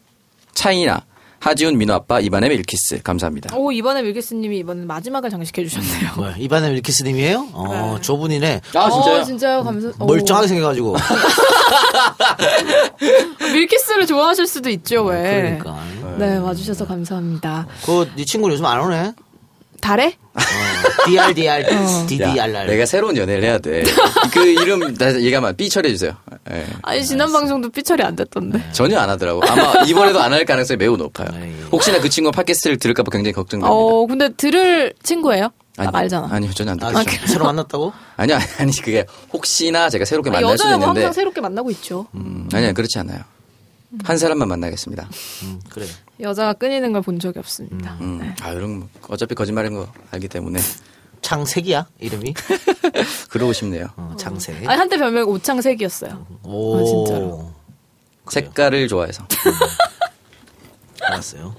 차이나 하지훈 민호 아빠 이반의 밀키스 감사합니다. 오, 이번에 밀키스님이 이번에 마지막을 장식해 주셨네요. 뭐야, 이반의 밀키스님이에요? 어, 저분이네. 아 진짜요? 어, 진짜요? 감사, 오. 멀쩡하게 생겨가지고. 밀키스를 좋아하실 수도 있죠, 왜. 그러니까. 네, 와주셔서 감사합니다. 그, 네 친구 는 요즘 안 오네? 달에? 어, DRDR, 야, DDRR. 내가 새로운 연애를 해야 돼. 그 이름 다 얘기하면 삐 처리해 주세요. 예. 아니, 지난 방송도 삐 처리 안 됐던데. 전혀 안 하더라고. 아마 이번에도 안 할 가능성이 매우 높아요. 혹시나 그 친구가 팟캐스트를 들을까봐 굉장히 걱정됩니다. 어, 근데 들을 친구예요? 아, 알잖아. 아니요, 전혀 안 아, 듣겠죠. 새로 만났다고? 아니요, 아니, 그게 혹시나 제가 새롭게 아니, 만날 수도 여자하고 있는데. 항상 새롭게 만나고 있죠. 음, 아니요, 그렇지 않아요. 한 사람만 만나겠습니다. 음, 그래. 여자가 끊이는 걸 본 적이 없습니다. 음, 네. 아, 이런 거 어차피 거짓말인 거 알기 때문에 창색이야? 이름이? 그러고 싶네요. 어, 창색. 아니, 한때 별명 오창색이었어요. 오. 아, 진짜로. 색깔을 좋아해서. 알았어요.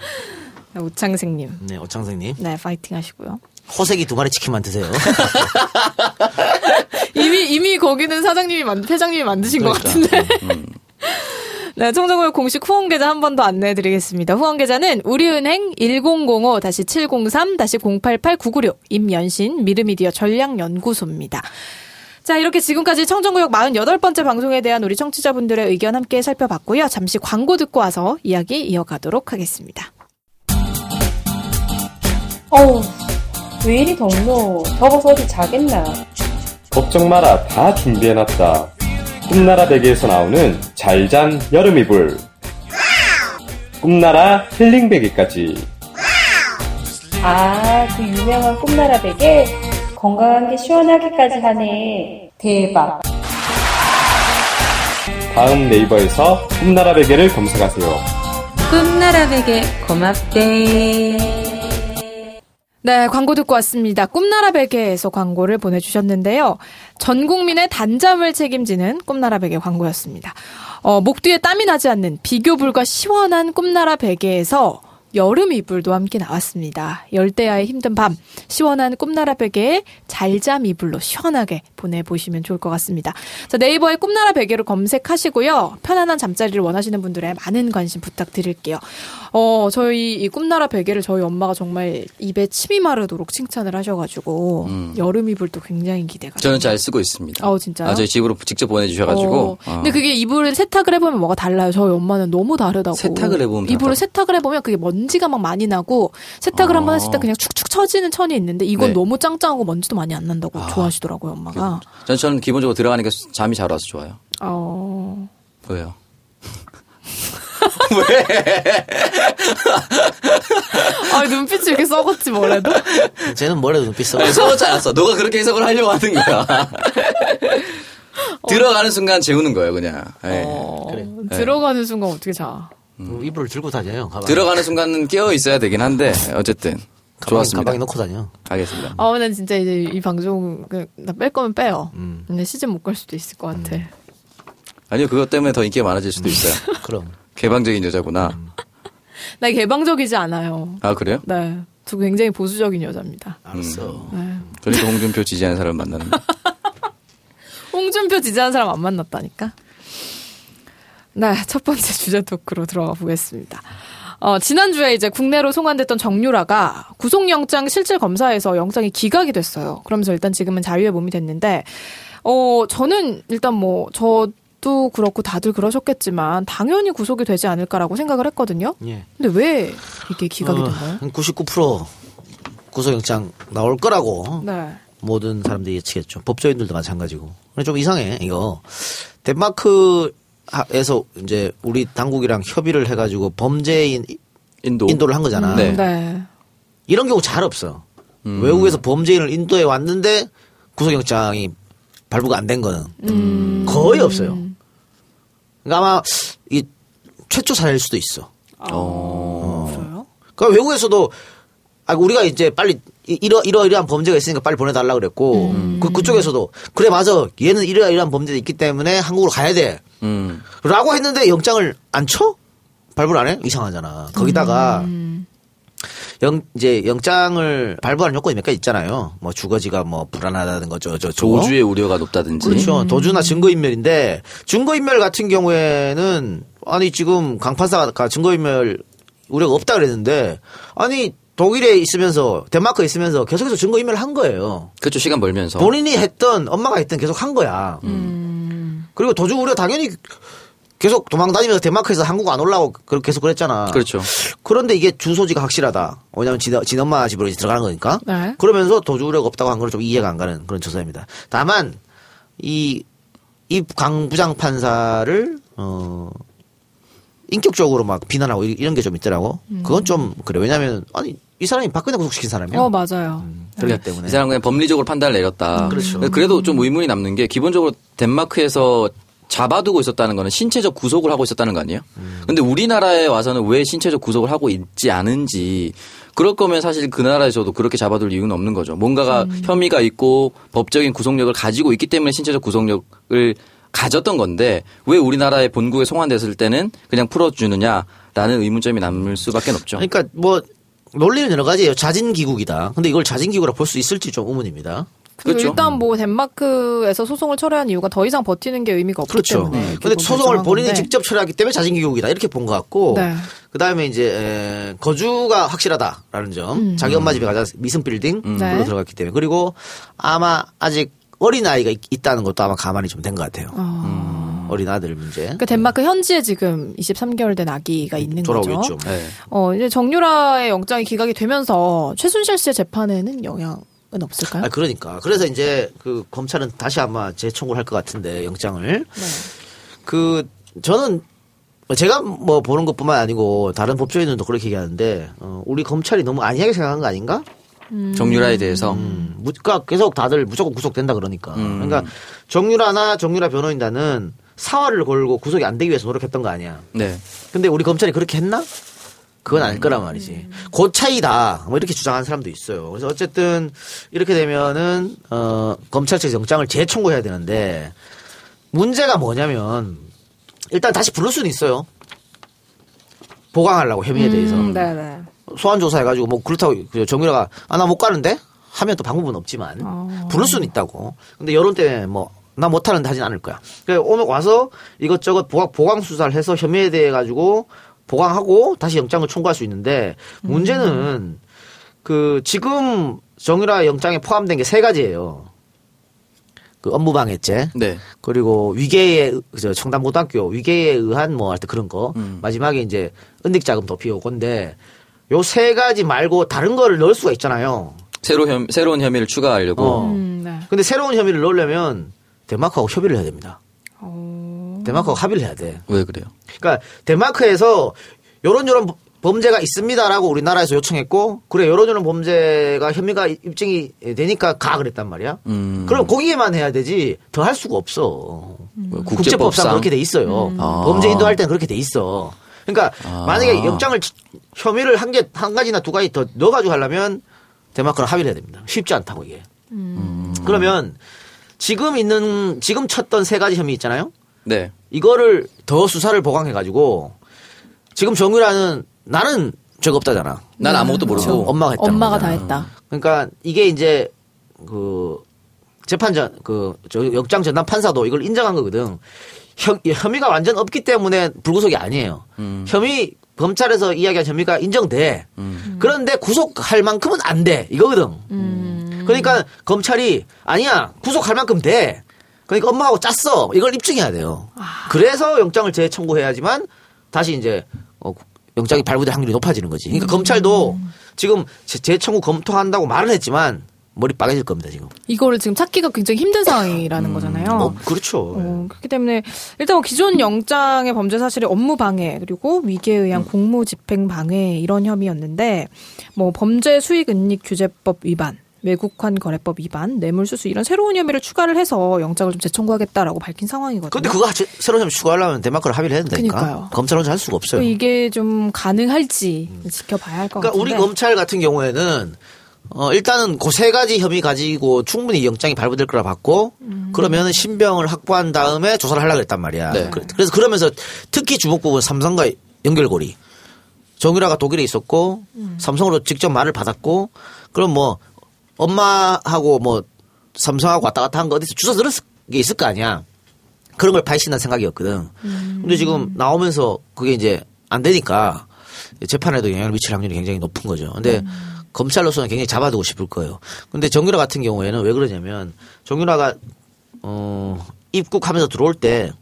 네, 오창색님. 네, 오창생님. 네, 파이팅 하시고요. 호색이 두 마리 치킨만 드세요. 이미 이미 거기는 사장님이 만 회장님이 만드신 것 그러니까. 같은데. 음. 네, 청정구역 공식 후원 계좌 한 번 더 안내해 드리겠습니다. 후원 계좌는 우리은행 1005-703-088-996 임연신 미르미디어 전략연구소입니다. 자, 이렇게 지금까지 청정구역 48번째 방송에 대한 우리 청취자분들의 의견 함께 살펴봤고요. 잠시 광고 듣고 와서 이야기 이어가도록 하겠습니다. 어우, 왜 이리 덥노? 더워서 어디 자겠나? 걱정 마라 다 준비해놨다. 꿈나라 베개에서 나오는 잘 잔 여름 이불. 꿈나라 힐링 베개까지. 아, 그 유명한 꿈나라 베개? 건강한 게 시원하기까지 하네. 대박. 다음 네이버에서 꿈나라 베개를 검색하세요. 꿈나라 베개 고맙대. 네, 광고 듣고 왔습니다. 꿈나라 베개에서 광고를 보내주셨는데요. 전 국민의 단잠을 책임지는 꿈나라 베개 광고였습니다. 어, 목 뒤에 땀이 나지 않는 비교 불가 시원한 꿈나라 베개에서 여름 이불도 함께 나왔습니다. 열대야의 힘든 밤, 시원한 꿈나라 베개에 잘잠 이불로 시원하게 보내보시면 좋을 것 같습니다. 자, 네이버에 꿈나라 베개로 검색하시고요. 편안한 잠자리를 원하시는 분들의 많은 관심 부탁드릴게요. 어, 저희 이 꿈나라 베개를 저희 엄마가 정말 입에 침이 마르도록 칭찬을 하셔가지고 여름 이불도 굉장히 기대가 음. 저는. 잘 쓰고 있습니다. 어, 진짜요? 아, 저희 집으로 직접 보내주셔가지고. 어, 근데 그게 이불을 세탁을 해보면 뭐가 달라요. 저희 엄마는 너무 다르다고. 세탁을 해보면 이불을? 세탁을 해보면 그게 먼 지가 막 많이 나고 세탁을 어. 한번 했을 때 그냥 축축 처지는 천이 있는데 이건 네. 너무 짱짱하고 먼지도 많이 안 난다고 좋아하시더라고요, 엄마가. 전 저는 기본적으로 들어가니까 잠이 잘 와서 좋아요. 어. 왜요? 아, 눈빛이 이렇게 썩었지, 뭐래도? 쟤는 뭐래도 눈빛 써. 아니, 써먹지 않았어. 너가 그렇게 해석을 하려고 하는 거야. 들어가는 순간 재우는 거예요, 그냥. 예. 어, 그래. 들어가는 순간 어떻게 자. 이불을 들고 다녀요. 가방. 들어가는 순간은 깨어 있어야 되긴 한데 어쨌든 가방, 좋았습니다. 가방에 넣고 다녀. 알겠습니다. 아, 난 진짜 이제 이 방송, 그, 나뺄 거면 빼요. 음. 근데 시즌 못 갈 수도 있을 것 같아. 아니요, 그것 때문에 더 인기가 많아질 수도 있어요. 그럼. 개방적인 여자구나. 나 개방적이지 않아요. 아 그래요? 네. 저 굉장히 보수적인 여자입니다. 알았어. 네. 그러니까 홍준표 지지하는 사람을 만나는. 거. 홍준표 지지하는 사람 안 만났다니까. 네, 첫 번째 주제 토크로 들어가 보겠습니다. 어, 지난주에 이제 국내로 송환됐던 정유라가 구속영장 실질 검사에서 영장이 기각이 됐어요. 그러면서 일단 지금은 자유의 몸이 됐는데, 어, 저는 일단 뭐, 저도 그렇고 다들 그러셨겠지만, 당연히 구속이 되지 않을까라고 생각을 했거든요. 예. 근데 왜 이게 기각이 된 거예요? 한99% 구속영장 나올 거라고 네. 모든 사람들이 예측했죠. 법조인들도 마찬가지고. 근데 좀 이상해, 이거. 덴마크 에서 이제 우리 당국이랑 협의를 해가지고 범죄인 인도. 인도를 한 거잖아. 네. 네. 이런 경우 잘 없어. 음. 외국에서 범죄인을 인도에 왔는데 구속영장이 발부가 안 된 거는 음. 거의 없어요. 그러니까 아마 이 최초 사례일 수도 있어. 어. 그래요? 그러니까 외국에서도 아 우리가 이제 빨리 이- 이러 이러 이러한 범죄가 있으니까 빨리 보내달라 그랬고 그 그쪽에서도 그래 맞아 얘는 이러 이러한 범죄가 있기 때문에 한국으로 가야 돼 라고 음. 했는데 영장을 안 쳐? 발부를 안 해? 이상하잖아. 거기다가 영 이제 영장을 발부하는 요건이 몇 가지 있잖아요. 뭐 주거지가 뭐 불안하다는 거죠. 저 저. 도주의 우려가 높다든지. 그렇죠. 도주나 증거인멸인데 증거인멸 같은 경우에는 아니 지금 강판사가 증거인멸 우려가 없다 그랬는데 아니 독일에 있으면서 덴마크에 있으면서 계속해서 증거인멸을 한 거예요. 그렇죠. 시간 벌면서. 본인이 했던 엄마가 했던 계속 한 거야. 그리고 도주 우려 당연히 계속 도망 다니면서 덴마크에서 한국 안 올라오고 그- 계속 그랬잖아. 그렇죠. 그런데 이게 주소지가 확실하다. 왜냐하면 진, 진 엄마 집으로 이제 들어가는 거니까. 네. 그러면서 도주 우려가 없다고 한건좀 이해가 안 가는 그런 조사입니다. 다만 이, 이 강 부장 판사를 어 인격적으로 막 비난하고 이- 이런 게 좀 있더라고. 그건 좀 그래. 왜냐하면 아니 이 사람이 박근혜 구속시킨 사람이야. 어, 맞아요. 그렇기 때문에. 이 사람 그냥 법리적으로 판단을 내렸다. 그렇죠. 그래도 좀 의문이 남는 게 기본적으로 덴마크에서 잡아두고 있었다는 거는 신체적 구속을 하고 있었다는 거 아니에요? 근데 우리나라에 와서는 왜 신체적 구속을 하고 있지 않은지 그럴 거면 사실 그 나라에서도 그렇게 잡아둘 이유는 없는 거죠. 뭔가가 혐의가 있고 법적인 구속력을 가지고 있기 때문에 신체적 구속력을 가졌던 건데 왜 우리나라의 본국에 송환됐을 때는 그냥 풀어주느냐라는 의문점이 남을 수밖에 없죠. 그러니까 뭐 논리는 여러 가지예요. 자진 기국이다. 근데 이걸 자진 기국이라 볼 수 있을지 좀 의문입니다. 그렇죠. 일단 뭐 덴마크에서 소송을 철회한 이유가 더 이상 버티는 게 의미가 없기 그렇죠. 때문에. 근데 결국 소송을 본인이 건데. 직접 처리하기 때문에 자진기 교육이다 이렇게 본 것 같고 네. 그 다음에 이제 에, 거주가 확실하다라는 점 자기 엄마 집에 가자 미슨 빌딩 음. 네. 으로 들어갔기 때문에 그리고 아마 아직 어린 아이가 있, 다는 것도 아마 가만히 좀 된 것 같아요. 어 린 아들 문제 그러니까 덴마크 현지에 지금 23개월 된 아기가 있는 돌아오겠죠. 거죠. 네. 어, 이제 정유라의 영장이 기각이 되면서 최순실 씨의 재판에는 영향 은 없을까요? 아 그러니까 그래서 이제 그 검찰은 다시 아마 재청구를 할 것 같은데 영장을 네. 그 저는 제가 뭐 보는 것뿐만 아니고 다른 법조인들도 그렇게 얘기하는데 어, 우리 검찰이 너무 안이하게 생각한 거 아닌가? 정유라에 대해서 음, 무- 그러니까 계속 다들 무조건 구속된다 그러니까. 그러니까 정유라나 정유라 변호인단은 사활을 걸고 구속이 안 되기 위해서 노력했던 거 아니야. 네. 근데 우리 검찰이 그렇게 했나? 그건 아닐 거란 말이지. 그 차이다. 뭐 이렇게 주장하는 사람도 있어요. 그래서 어쨌든 이렇게 되면은 어 검찰 측 영장을 재청구해야 되는데 문제가 뭐냐면 일단 다시 부를 수는 있어요. 보강하려고 혐의에 대해서. 음, 네네. 소환 조사해가지고 뭐 그렇다고 그 정유라가 아 나 못 가는데 하면 또 방법은 없지만 어. 부를 수는 있다고. 근데 여론 때문에 뭐 나 못하는데 하진 않을 거야. 그래 오면 와서 이것저것 보강, 보강 수사를 해서 혐의에 대해 가지고 보강하고 다시 영장을 청구할 수 있는데 문제는 그 지금 정유라 영장에 포함된 게 세 가지예요. 그 업무방해죄, 네. 그리고 위계에 의- 저 청담고등학교 위계에 의한 뭐 하여튼 그런 거 마지막에 이제 은닉자금 도피 요 건데 요 세 가지 말고 다른 거를 넣을 수가 있잖아요. 새로 혐, 새로운 혐의를 추가하려고. 어. 음, 네. 근데 새로운 혐의를 넣으려면 덴마크하고 협의를 해야 됩니다. 어. 덴마크하고 합의를 해야 돼. 왜 그래요? 그러니까 덴마크에서 요런 요런 범죄가 있습니다라고 우리나라에서 요청했고 그래 요런 요런 범죄가 혐의가 입증이 되니까 가 그랬단 말이야. 음. 그럼 거기에만 해야 되지 더 할 수가 없어. 뭐 국제법상 국제법상 그렇게 돼 있어요. 아. 범죄 인도할 때는 그렇게 돼 있어. 그러니까 아. 만약에 영장을 혐의를 한 개 한 가지나 두 가지 더 넣어가지고 하려면 데마크랑 합의를 해야 됩니다. 쉽지 않다고 이게. 그러면 지금 있는 지금 쳤던 세 가지 혐의 있잖아요. 네. 이거를 더 수사를 보강해 가지고 지금 정유라는 나는 죄가 없다잖아. 난 아무것도 모르고. 그렇죠. 엄마가 했다. 엄마가 다 했다. 그러니까 이게 이제 그 재판전 그 저 역장 전담 판사도 이걸 인정한 거거든. 혐, 혐의가 완전 없기 때문에 불구속이 아니에요. 혐의 검찰에서 이야기한 혐의가 인정돼. 그런데 구속할 만큼은 안 돼. 이거거든. 그러니까 검찰이 아니야 구속할 만큼 돼. 그러니까 엄마하고 짰어. 이걸 입증해야 돼요. 그래서 영장을 재청구해야지만 다시 이제 어, 영장이 발부될 확률이 높아지는 거지. 그러니까 검찰도 지금 재- 재청구 검토한다고 말은 했지만 머리 빠개질 겁니다 지금. 이거를 지금 찾기가 굉장히 힘든 상황이라는 거잖아요. 어, 그렇죠. 어, 그렇기 때문에 일단 뭐 기존 영장의 범죄 사실이 업무 방해 그리고 위계에 의한 공무 집행 방해 이런 혐의였는데 뭐 범죄 수익 은닉 규제법 위반 외국환 거래법 위반, 뇌물수수 이런 새로운 혐의를 추가를 해서 영장을 좀 재청구하겠다라고 밝힌 상황이거든요. 근데 그거 하- 새로운 점 추가하려면 덴마크를 합의를 해야 된다니까. 그러니까요. 검찰 혼자 할 수가 없어요. 이게 좀 가능할지 지켜봐야 할것 그러니까 같은데. 우리 검찰 같은 경우에는 어 일단은 그 세 가지 혐의 가지고 충분히 영장이 발부될 거라 봤고 그러면 신병을 확보한 다음에 조사를 하려고 했단 말이야. 네. 그- 그래서 그러면서 특히 주목 부분 삼성과 연결고리. 정유라가 독일에 있었고 삼성으로 직접 말을 받았고 그럼 뭐 엄마하고 뭐 삼성하고 왔다 갔다 한 거 어디서 주워 들었을 게 있을 거 아니야. 그런 걸 파헤친다는 생각이었거든. 근데 지금 나오면서 그게 이제 안 되니까 재판에도 영향을 미칠 확률이 굉장히 높은 거죠. 근데 검찰로서는 굉장히 잡아두고 싶을 거예요. 근데 정유라 같은 경우에는 왜 그러냐면 정유라가 어 입국하면서 들어올 때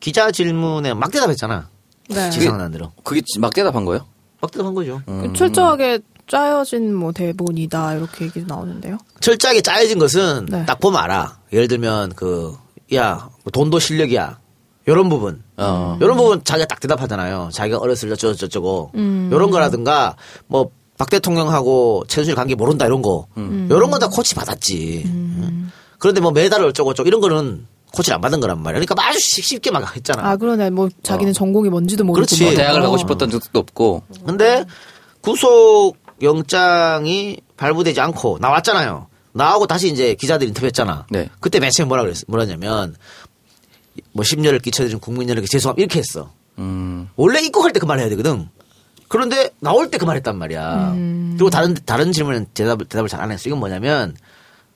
기자 질문에 막 대답했잖아. 네. 지상은 안 들어. 그게 막 대답한 거예요? 막 대답한 거죠. 그 철저하게 짜여진 뭐 대본이다 이렇게 얘기도 나오는데요. 철저하게 짜여진 것은 네. 딱 보면 알아. 예를 들면 그, 야, 뭐 돈도 실력이야. 요런 부분. 어. 요런 부분 자기가 딱 대답하잖아요. 자기가 어렸을 때 저저저고. 음. 요런 거라든가 뭐 박 대통령하고 최순실 관계 모른다 이런 거. 음. 요런 건 다 코치 받았지. 그런데 뭐 메달 어쩌고 저쩌고 이런 거는 코치를 안 받은 거란 말이야. 그러니까 아주 쉽- 쉽게 막 했잖아. 아 그러네. 뭐 자기는 전공이 뭔지도 모르고. 그렇지. 뭐. 대학을 어. 가고 싶었던 적도 없고. 근데 구속 영장이 발부되지 않고 나왔잖아요. 나오고 다시 이제 기자들 인터뷰했잖아. 네. 그때 맨 처음에 뭐라 그랬어? 뭐라냐면 뭐 심려를 끼쳐드린 국민 여러분께 죄송함 이렇게 했어. 음. 원래 입국할 때 그 말 해야 되거든. 그런데 나올 때 그 말 했단 말이야. 그리고 다른 다른 질문은 대답을 대답을 잘 안 했어. 이건 뭐냐면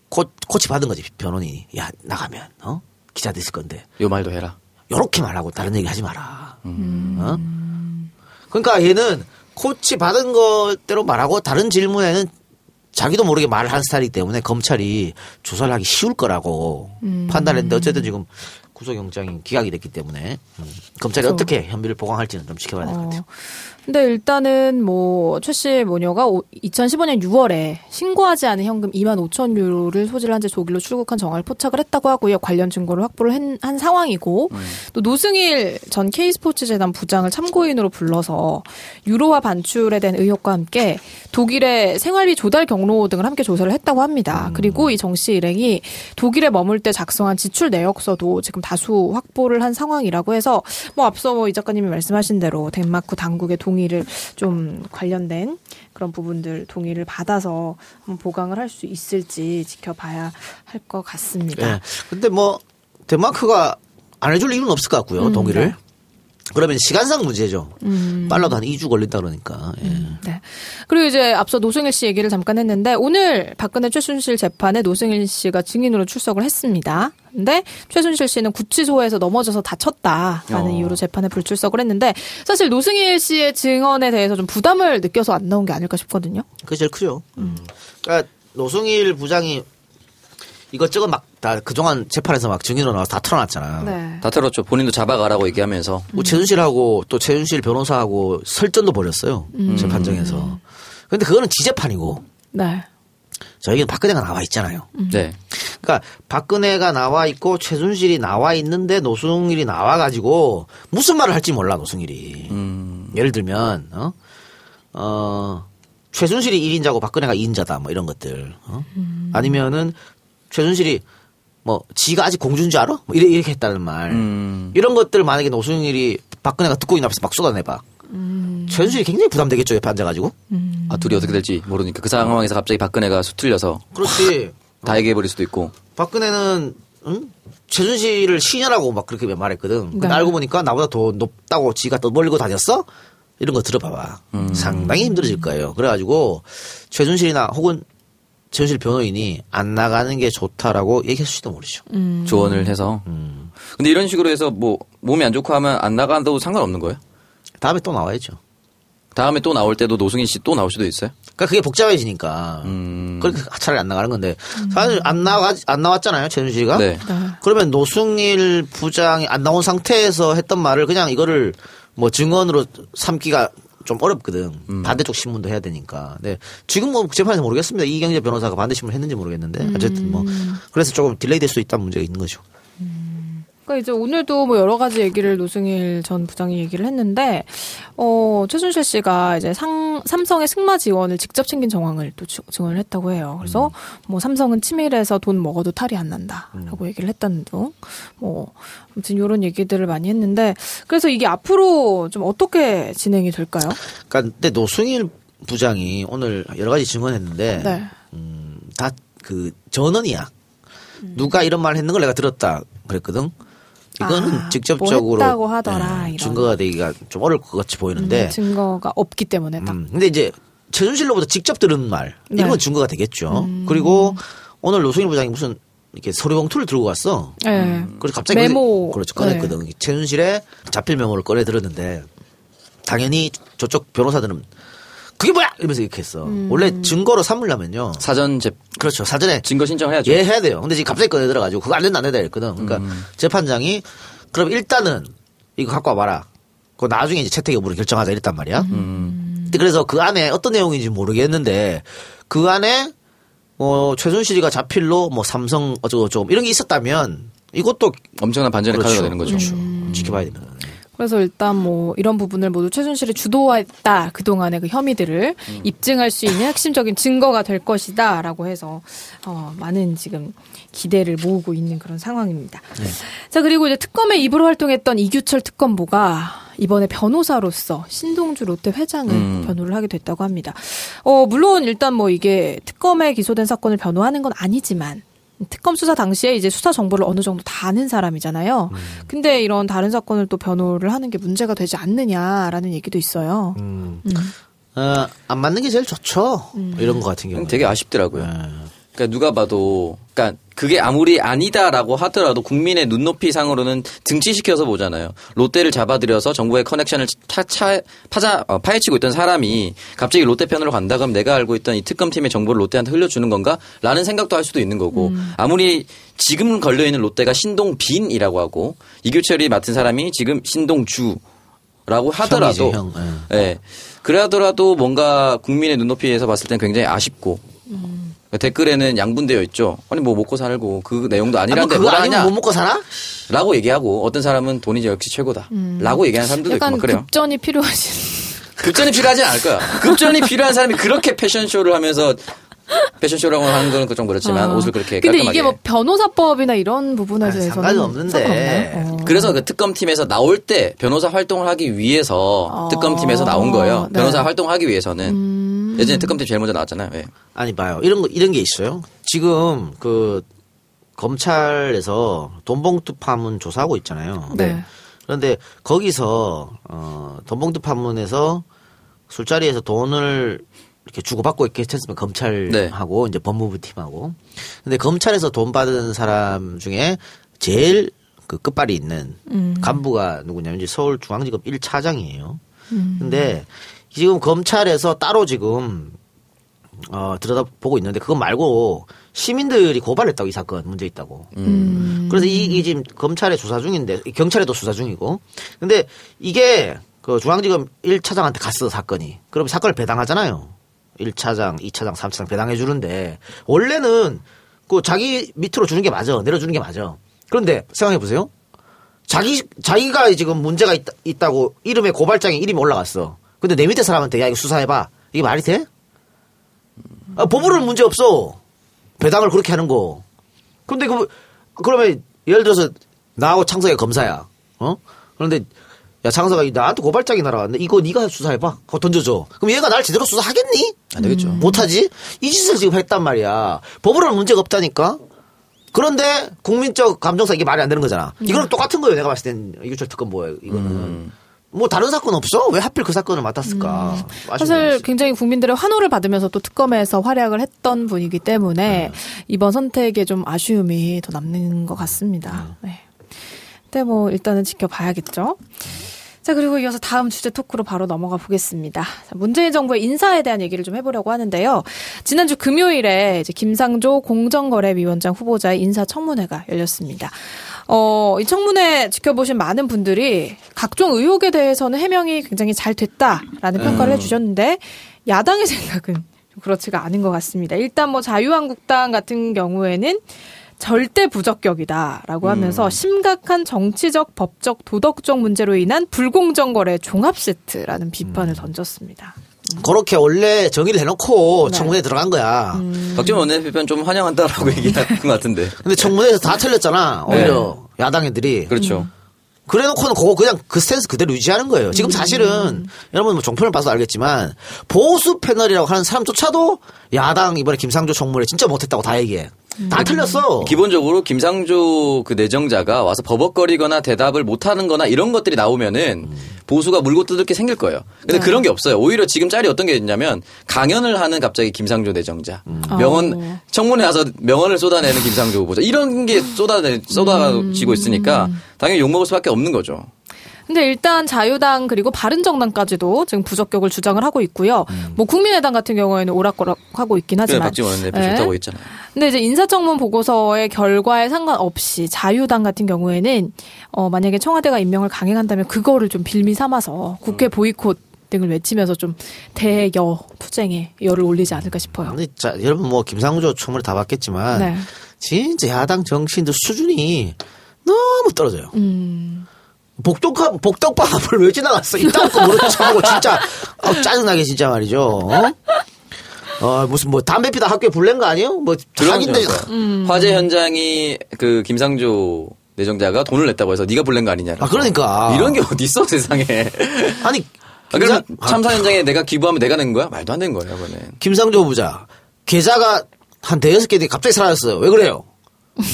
코, 코치 받은 거지 변호인이. 야 나가면 어 기자도 있을 건데 요 말도 해라. 요렇게 말하고 다른 얘기 하지 마라. 어? 그러니까 얘는 코치 받은 것대로 말하고 다른 질문에는 자기도 모르게 말을 하는 스타일이기 때문에 검찰이 조사를 하기 쉬울 거라고 판단했는데 어쨌든 지금 구속영장이 기각이 됐기 때문에 음, 검찰이 그렇죠. 어떻게 현비를 보강할지는 좀 지켜봐야 될 것 같아요. 어, 근데 일단은 뭐 최씨 모녀가 2015년 6월에 신고하지 않은 현금 2만 5천 유로를 소지를 한채 독일로 출국한 정황을 포착을 했다고 하고요. 관련 증거를 확보를 한, 한 상황이고 또 노승일 전 K스포츠 재단 부장을 참고인으로 불러서 유로화 반출에 대한 의혹과 함께 독일의 생활비 조달 경로 등을 함께 조사를 했다고 합니다. 그리고 이 정 씨 일행이 독일에 머물 때 작성한 지출 내역서도 지금 다수 확보를 한 상황이라고 해서 뭐 앞서 뭐 이 작가님이 말씀하신 대로 덴마크 당국의 동 의를 좀 관련된 그런 부분들 동의를 받아서 한번 보강을 할 수 있을지 지켜봐야 할 것 같습니다. 예. 근데 뭐 덴마크가 안 해줄 이유는 없을 것 같고요. 동의를. 그러면 시간상 문제죠. 빨라도 한 2주 걸린다 그러니까. 예. 네. 그리고 이제 앞서 노승일 씨 얘기를 잠깐 했는데 오늘 박근혜 최순실 재판에 노승일 씨가 증인으로 출석을 했습니다. 근데 최순실 씨는 구치소에서 넘어져서 다쳤다라는 어. 이유로 재판에 불출석을 했는데 사실 노승일 씨의 증언에 대해서 좀 부담을 느껴서 안 나온 게 아닐까 싶거든요. 그게 제일 크죠. 그러니까 노승일 부장이 이것저것 막 다 그동안 재판에서 막 증인으로 나와서 다 털어놨잖아요. 네. 다 들었죠. 본인도 잡아가라고 얘기하면서 뭐 최순실하고 또 최순실 변호사하고 설전도 벌였어요. 재판정에서. 근데 그거는 지재판이고 네. 저에게는 박근혜가 나와 있잖아요. 네. 그러니까 박근혜가 나와 있고 최순실이 나와 있는데 노승일이 나와가지고 무슨 말을 할지 몰라 노승일이. 예를 들면 어, 어 최순실이 1인자고 박근혜가 2인자다 뭐 이런 것들. 어? 아니면은 최순실이 뭐 지가 아직 공주인 줄 알아? 뭐 이렇게, 이렇게 했다는 말. 음. 이런 것들 만약에 노승일이 박근혜가 듣고 있는 앞에서 막 쏟아내봐. 최순실이 굉장히 부담되겠죠 옆에 앉아가지고. 아 둘이 어떻게 될지 모르니까 그 상황에서 갑자기 박근혜가 수틀려서 그렇지. 다 얘기해버릴 수도 있고. 박근혜는 응? 최순실을 시녀라고 막 그렇게 말했거든. 근데 네. 알고 보니까 나보다 더 높다고 지가 떠벌리고 다녔어? 이런 거 들어봐봐. 상당히 힘들어질 거예요. 그래가지고 최순실이나 혹은 최순실 변호인이 안 나가는 게 좋다라고 얘기했을지도 모르죠. 조언을 해서. 근데 이런 식으로 해서 뭐 몸이 안 좋고 하면 안 나간다고 상관없는 거예요? 다음에 또 나와야죠. 다음에 또 나올 때도 노승일 씨또 나올 수도 있어요? 그러니까 그게 복잡해지니까. 음. 그러니까 차라리 안 나가는 건데 사실 안 나가 안 나왔잖아요 최순실이가. 네. 그러면 노승일 부장이 안 나온 상태에서 했던 말을 그냥 이거를 뭐 증언으로 삼기가 좀 어렵거든. 음. 반대쪽 신문도 해야 되니까. 네. 지금 뭐 재판에서 모르겠습니다. 이경재 변호사가 반대 신문 했는지 모르겠는데 어쨌든 뭐 그래서 조금 delay 될 수 있다는 문제가 있는 거죠. 그러니까 이제 오늘도 뭐 여러 가지 얘기를 노승일 전 부장이 얘기를 했는데 어 최순실 씨가 이제 상, 삼성의 승마 지원을 직접 챙긴 정황을 또 주- 증언을 했다고 해요. 그래서 뭐 삼성은 치밀해서 돈 먹어도 탈이 안 난다라고 얘기를 했다는 등 뭐 아무튼 이런 얘기들을 많이 했는데 그래서 이게 앞으로 좀 어떻게 진행이 될까요? 그러니까 근데 노승일 부장이 오늘 여러 가지 증언했는데 네. 음, 다 그 전언이야. 누가 이런 말 했는 걸 내가 들었다 그랬거든. 이거는 아, 직접적으로 뭐 했다고 하더라, 예, 이런. 증거가 되기가 좀 어려울 것 같이 보이는데. 음, 증거가 없기 때문에 딱. 음, 근데 이제 최순실로부터 직접 들은 말 이런 네. 건 증거가 되겠죠. 그리고 오늘 노승일 부장이 무슨 이렇게 서류 봉투를 들고 왔어. 네. 그래서 갑자기 메모. 그렇죠 꺼냈거든. 최순실의 자필 메모를 꺼내 들었는데 당연히 저쪽 변호사들은 그게 뭐야 이러면서 이렇게 했어. 음. 원래 증거로 삼으려면요. 사전 재 그렇죠 사전에 증거 신청해야죠. 예 해야 돼요. 근데 지금 갑자기 꺼내 들어가지고 그거 안 된다 안 된다 이랬거든. 그러니까 음. 재판장이 그럼 일단은 이거 갖고 와봐라. 그 나중에 이제 채택 여부를 결정하자 이랬단 말이야. 음. 그래서 그 안에 어떤 내용인지 모르겠는데 그 안에 뭐 최순실이가 자필로 뭐 삼성 어쩌고 저쩌고 이런 게 있었다면 이것도 엄청난 반전의 카드가 되는 거죠. 그렇죠. 지켜봐야 됩니다. 네. 그래서 일단 뭐 이런 부분을 모두 최순실이 주도했다 그동안의 그 혐의들을 입증할 수 있는 핵심적인 증거가 될 것이다라고 해서 어, 많은 지금 기대를 모으고 있는 그런 상황입니다. 자 그리고 이제 특검의 입으로 활동했던 이규철 특검보가 이번에 변호사로서 신동주 롯데 회장을 음. 변호를 하게 됐다고 합니다. 어 물론 일단 뭐 이게 특검에 기소된 사건을 변호하는 건 아니지만 특검 수사 당시에 이제 수사 정보를 어느 정도 다 아는 사람이잖아요. 근데 이런 다른 사건을 또 변호를 하는 게 문제가 되지 않느냐라는 얘기도 있어요. 어, 안 맞는 게 제일 좋죠. 이런 거 같은 경우. 되게 아쉽더라고요. 그러니까 누가 봐도 그러니까 그게 아무리 아니다라고 하더라도 국민의 눈높이 상으로는 등치시켜서 보잖아요. 롯데를 잡아들여서 정부의 커넥션을 타, 차, 파자 어, 파헤치고 있던 사람이 갑자기 롯데 편으로 간다 그러면 내가 알고 있던 이 특검팀의 정보를 롯데한테 흘려주는 건가?라는 생각도 할 수도 있는 거고 아무리 지금 걸려 있는 롯데가 신동빈이라고 하고 이규철이 맡은 사람이 지금 신동주 라고 하더라도 형이지, 형. 예. 예. 그래하더라도 뭔가 국민의 눈높이에서 봤을 땐 굉장히 아쉽고 댓글에는 양분되어 있죠. 아니 뭐 먹고 살고 그 내용도 아, 뭐 아니면? 못 먹고 사나? 라고 얘기하고 어떤 사람은 돈이 역시 최고다. 라고 얘기하는 사람들도 있고 막 그래요. 급전이 필요하신. 급전이 필요하진 않을 거야. 급전이 필요한 사람이 그렇게 패션쇼를 하면서 패션쇼라고 하는 건좀 그렇지만 아. 옷을 그렇게 근데 깔끔하게. 이게 뭐 변호사법이나 이런 부분에 아, 상관이 없는데. 어. 그래서 그 특검팀에서 나올 때 변호사 활동을 하기 위해서 어. 특검팀에서 나온 거예요. 네. 변호사 활동을 하기 위해서는. 음. 예전에 특검팀 제일 먼저 나왔잖아요. 예. 아니 봐요. 이런 거 이런 게 있어요. 지금 그 검찰에서 돈봉투 파문 조사하고 있잖아요. 네. 그런데 거기서 어 돈봉투 파문에서 술자리에서 돈을 이렇게 주고받고 이렇게 했으면 검찰하고 이제 법무부 팀하고. 근데 검찰에서 돈 받은 사람 중에 제일 그 끝발이 있는 간부가 누구냐면 이제 서울중앙지검 1차장이에요. 근데 지금 검찰에서 따로 지금 어, 들여다보고 있는데 그거 말고 시민들이 고발했다고 이 사건 문제 있다고. 그래서 이, 이 지금 검찰에 수사 중인데 경찰에도 수사 중이고. 근데 이게 그 중앙지검 1차장한테 갔어 사건이. 그럼 사건을 배당하잖아요. 1차장, 2차장, 3차장 배당해 주는데 원래는 그 자기 밑으로 주는 게 맞아. 내려주는 게 맞아. 그런데 생각해 보세요. 자기 자기가 지금 문제가 있다, 있다고 이름에 고발장에 이름이 올라갔어. 근데 내 밑에 사람한테 야 이거 수사해봐. 이게 말이 돼? 아, 법으로는 문제 없어. 배당을 그렇게 하는 거. 근데 그 그러면 예를 들어서 나하고 창석이 검사야. 어? 그런데 야 창석아 나한테 고발장이 날아왔는데 이거 네가 수사해봐. 하고 던져줘. 그럼 얘가 날 제대로 수사하겠니? 안 되겠죠. 못하지? 이 짓을 지금 했단 말이야. 법으로는 문제가 없다니까. 그런데 국민적 감정상 이게 말이 안 되는 거잖아. 이거는 똑같은 거예요. 내가 봤을 땐 이규철 특검 뭐예요. 이거는 뭐 다른 사건 없어? 왜 하필 그 사건을 맡았을까? 아쉬운 사실. 굉장히 국민들의 환호를 받으면서 또 특검에서 활약을 했던 분이기 때문에 네. 이번 선택에 좀 아쉬움이 더 남는 것 같습니다. 네. 근데 뭐 일단은 지켜봐야겠죠. 자 그리고 이어서 다음 주제 토크로 바로 넘어가 보겠습니다. 자, 문재인 정부의 인사에 대한 얘기를 좀 해보려고 하는데요. 지난주 금요일에 이제 김상조 공정거래위원장 후보자의 인사청문회가 열렸습니다. 어, 이 청문회 지켜보신 많은 분들이 각종 의혹에 대해서는 해명이 굉장히 잘 됐다라는 평가를 해주셨는데 야당의 생각은 좀 그렇지가 않은 것 같습니다. 일단 뭐 자유한국당 같은 경우에는 절대 부적격이다라고 하면서 심각한 정치적, 법적, 도덕적 문제로 인한 불공정 거래 종합 세트라는 비판을 던졌습니다. 그렇게 원래 정의를 해놓고 네. 청문회에 들어간 거야. 박지원 원내대표는 좀 환영한다라고 얘기한 것 같은데. 근데 청문회에서 다 틀렸잖아. 오히려 야당 애들이. 그렇죠. 그래 놓고는 그거 그냥 그 스탠스 그대로 유지하는 거예요. 지금 사실은 여러분 뭐 종편을 봐서 알겠지만 보수 패널이라고 하는 사람조차도 야당 이번에 김상조 청문회 진짜 못했다고 다 얘기해. 다 틀렸어. 기본적으로 김상조 그 내정자가 와서 버벅거리거나 대답을 못하는 거나 이런 것들이 나오면은 보수가 물고 뜯을 게 생길 거예요. 근데 그런 게 없어요. 오히려 지금 짤이 어떤 게 있냐면 강연을 하는 갑자기 김상조 내정자. 명언, 어. 청문회 와서 명언을 쏟아내는 김상조 후보자. 이런 게 쏟아내, 쏟아지고 있으니까 당연히 욕 먹을 수밖에 없는 거죠. 근데 일단 자유당 그리고 바른정당까지도 지금 부적격을 주장을 하고 있고요. 뭐 국민의당 같은 경우에는 오락가락 하고 있긴 그래, 하지만. 박지원 원내대표 네. 좋다고 했잖아요. 근데 이제 인사청문 보고서의 결과에 상관없이 자유당 같은 경우에는 어 만약에 청와대가 임명을 강행한다면 그거를 좀 빌미 삼아서 국회 보이콧 등을 외치면서 좀 대여 투쟁에 열을 올리지 않을까 싶어요. 근데 자, 여러분 뭐 김상조 청문회 다 봤겠지만 네. 진짜 야당 정치인들 수준이 너무 떨어져요. 음. 복덕밥 복덕밥을 왜 지나갔어? 이따 거 참고 진짜 아, 짜증나게 진짜 말이죠. 어? 어, 무슨 뭐 담배 피다 학교에 불낸 거 아니에요? 뭐 자기인데 거 음. 화재 현장이 그 김상조 내정자가 돈을 냈다고 해서 네가 불낸 거 아니냐. 아 그러니까 이런 게 어디 있어 세상에. 아니 아, 그러면 김상- 참사 현장에 내가 기부하면 내가 낸 거야? 말도 안 되는 거예요, 그거는. 김상조 부자 계좌가 한 대여섯 개 갑자기 사라졌어요. 왜 그래요?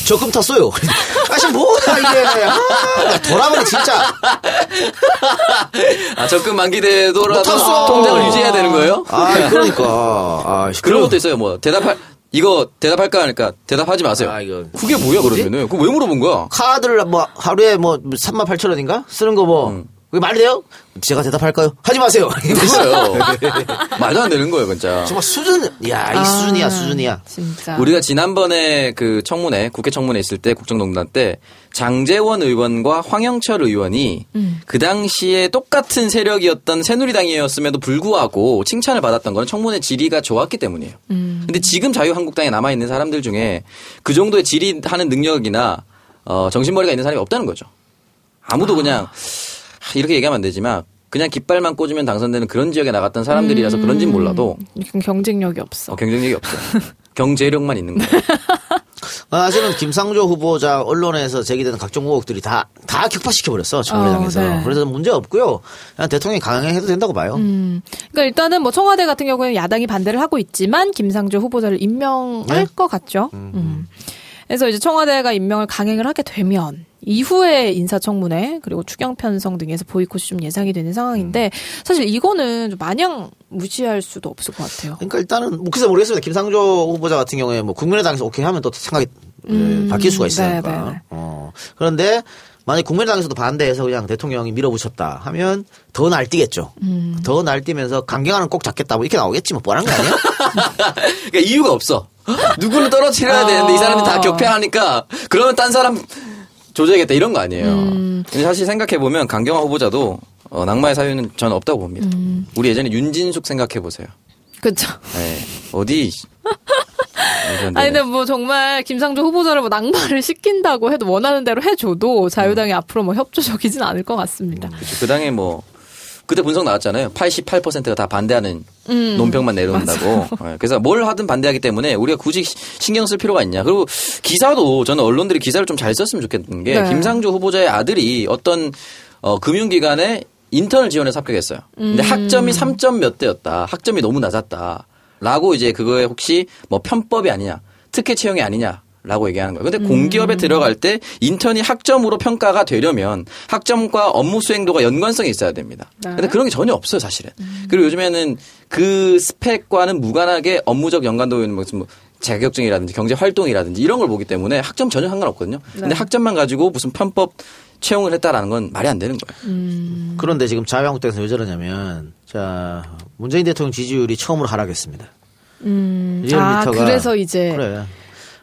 적금 탔어요. 아씨 뭐야 이게 아, 돌아버리 진짜 아, 적금 만기돼도라도. 통장을 유지해야 되는 거예요? 아 그러니까 아 그런 것도 있어요. 뭐 대답할 이거 대답할까 하니까 대답하지 마세요. 아, 이거. 그게 뭐야 그러면은? 그거 왜 물어본 거야? 카드를 뭐 하루에 뭐 3만 8천 원인가 쓰는 거뭐 음. 그게 말이 돼요? 제가 대답할까요? 하지 마세요. 됐어요. 말도 안 되는 거예요, 진짜. 정말 수준, 야, 이 수준이야, 수준이야. 진짜. 우리가 지난번에 그 청문회, 국회 청문회 있을 때 국정농단 때 장재원 의원과 황영철 의원이 그 당시에 똑같은 세력이었던 새누리당이었음에도 불구하고 칭찬을 받았던 건 청문회 질의가 좋았기 때문이에요. 근데 지금 자유한국당에 남아있는 사람들 중에 그 정도의 질의하는 능력이나 어, 정신머리가 있는 사람이 없다는 거죠. 아무도 그냥 하, 이렇게 얘기하면 안 되지만 그냥 깃발만 꽂으면 당선되는 그런 지역에 나갔던 사람들이라서 그런진 몰라도 약간 경쟁력이 없어. 어, 경쟁력이 없어요. 경제력만 있는 거예요. 아, 사실은 김상조 후보자 언론에서 제기되는 각종 의혹들이 다, 다 격파시켜 버렸어, 청문회장에서. 어, 네. 그래서 문제 없고요. 그냥 대통령이 강행해도 된다고 봐요. 음. 그러니까 일단은 뭐 청와대 같은 경우에는 야당이 반대를 하고 있지만 김상조 후보자를 임명할 네? 것 같죠. 음. 그래서 이제 청와대가 임명을 강행을 하게 되면 이후에 인사청문회 그리고 추경 편성 등에서 보이콧이 좀 예상이 되는 상황인데 사실 이거는 좀 마냥 무시할 수도 없을 것 같아요. 그러니까 일단은, 뭐, 글쎄 모르겠습니다. 김상조 후보자 같은 경우에 뭐, 국민의당에서 오케이 하면 또 생각이 예, 바뀔 수가 있으니까. 네, 네, 네. 어. 그런데, 만약 국민의당에서도 반대해서 그냥 대통령이 밀어붙였다 하면 더 날뛰겠죠. 음. 더 날뛰면서 강경화는 꼭 잡겠다 뭐 이렇게 나오겠지 뭐 뻔한 거 아니야? 그러니까 이유가 없어. 누구를 떨어뜨려야 되는데 이 사람이 다 격패하니까 그러면 딴 사람 조져야겠다 이런 거 아니에요. 근데 사실 생각해 보면 강경화 후보자도 어, 낙마의 사유는 저는 없다고 봅니다. 우리 예전에 윤진숙 생각해 보세요. 그렇죠. 네. 어디 아니. 근데 뭐 정말 김상조 후보자를 뭐 낙마를 시킨다고 해도 원하는 대로 해줘도 자유당이 앞으로 뭐 협조적이진 않을 것 같습니다. 그렇죠. 그 당에 뭐 그때 분석 나왔잖아요. 88%가 다 반대하는 논평만 내려온다고. 네, 그래서 뭘 하든 반대하기 때문에 우리가 굳이 시- 신경 쓸 필요가 있냐. 그리고 기사도 저는 언론들이 기사를 좀 잘 썼으면 좋겠는 게 네. 김상조 후보자의 아들이 어떤 어, 금융기관에 인턴을 지원해서 합격했어요. 근데 학점이 3점 몇 대였다. 학점이 너무 낮았다. 라고 이제 그거에 혹시 뭐 편법이 아니냐. 특혜 채용이 아니냐. 라고 얘기하는 거예요. 근데 공기업에 들어갈 때 인턴이 학점으로 평가가 되려면 학점과 업무 수행도가 연관성이 있어야 됩니다. 네. 근데 그런 게 전혀 없어요, 사실은. 그리고 요즘에는 그 스펙과는 무관하게 업무적 연관도 있는 무슨 뭐 자격증이라든지 경제 활동이라든지 이런 걸 보기 때문에 학점 전혀 상관없거든요. 근데 학점만 가지고 무슨 편법 채용을 했다라는 건 말이 안 되는 거예요. 그런데 지금 자유한국당에서 왜 저러냐면 자 문재인 대통령 지지율이 처음으로 하락했습니다. 아 리얼미터가- 그래서 이제 그래.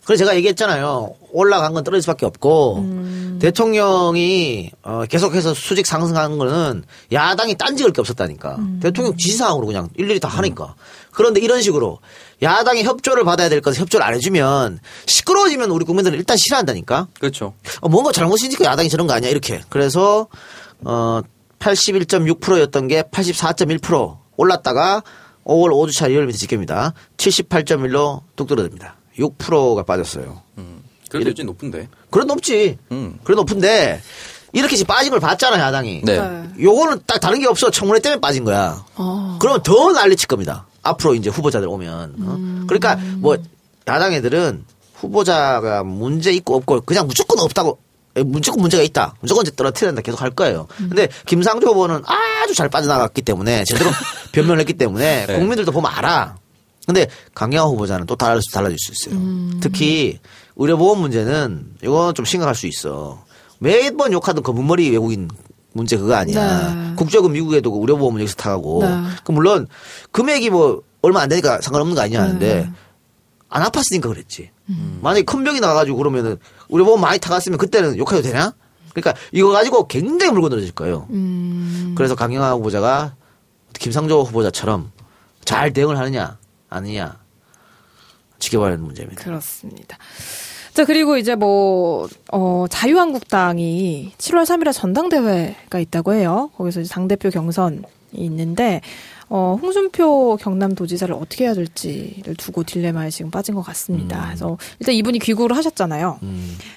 그래서 제가 얘기했잖아요. 올라간 건 떨어질 수밖에 없고 대통령이 어, 계속해서 수직 상승하는 거는 야당이 딴지걸 게 없었다니까. 대통령 지시사항으로 그냥 일일이 다 하니까. 그런데 이런 식으로 야당이 협조를 받아야 될 것을 협조를 안 해주면 시끄러워지면 우리 국민들은 일단 싫어한다니까. 그렇죠. 어, 뭔가 잘못이니까 야당이 저런 거 아니야 이렇게. 그래서 어 81.6%였던 게 84.1% 올랐다가 5월 5주차 리얼미터 집계입니다. 78.1로 뚝 떨어집니다. 6%가 빠졌어요. 그래도 요즘 높은데. 그래 높지. 음. 그래 높은데 이렇게 지금 빠진 걸 봤잖아 야당이. 네. 네. 요거는 딱 다른 게 없어. 청문회 때문에 빠진 거야. 어. 그러면 더 난리칠 겁니다. 앞으로 이제 후보자들 오면. 어? 음. 그러니까 뭐 야당 애들은 후보자가 문제 있고 없고 그냥 무조건 없다고 에, 무조건 문제가 있다. 무조건 이제 떨어뜨려야 된다. 계속 할 거예요. 음. 근데 김상조 후보는 아주 잘 빠져나갔기 때문에 제대로 변명을 했기 때문에 네. 국민들도 보면 알아. 근데 강경화 후보자는 또 달라, 달라질 수 있어요. 음. 특히 의료보험 문제는 이건 좀 심각할 수 있어. 매번 욕하던 검은머리 외국인 문제 그거 아니야. 네. 국적은 미국에도 그 의료보험은 여기서 타가고. 네. 그 물론 금액이 뭐 얼마 안 되니까 상관없는 거 아니냐 하는데 네. 안 아팠으니까 그랬지. 만약에 큰 병이 나가지고 그러면은 의료보험 많이 타갔으면 그때는 욕해도 되나? 그러니까 이거 가지고 굉장히 물고 늘어질 거예요. 음. 그래서 강경화 후보자가 김상조 후보자처럼 잘 대응을 하느냐 아니냐 지켜봐야 하는 문제입니다. 그렇습니다. 자, 그리고 이제 뭐, 어, 자유한국당이 7월 3일에 전당대회가 있다고 해요. 거기서 이제 당대표 경선이 있는데, 어, 홍준표 경남도지사를 어떻게 해야 될지를 두고 딜레마에 지금 빠진 것 같습니다. 그래서 일단 이분이 귀국을 하셨잖아요.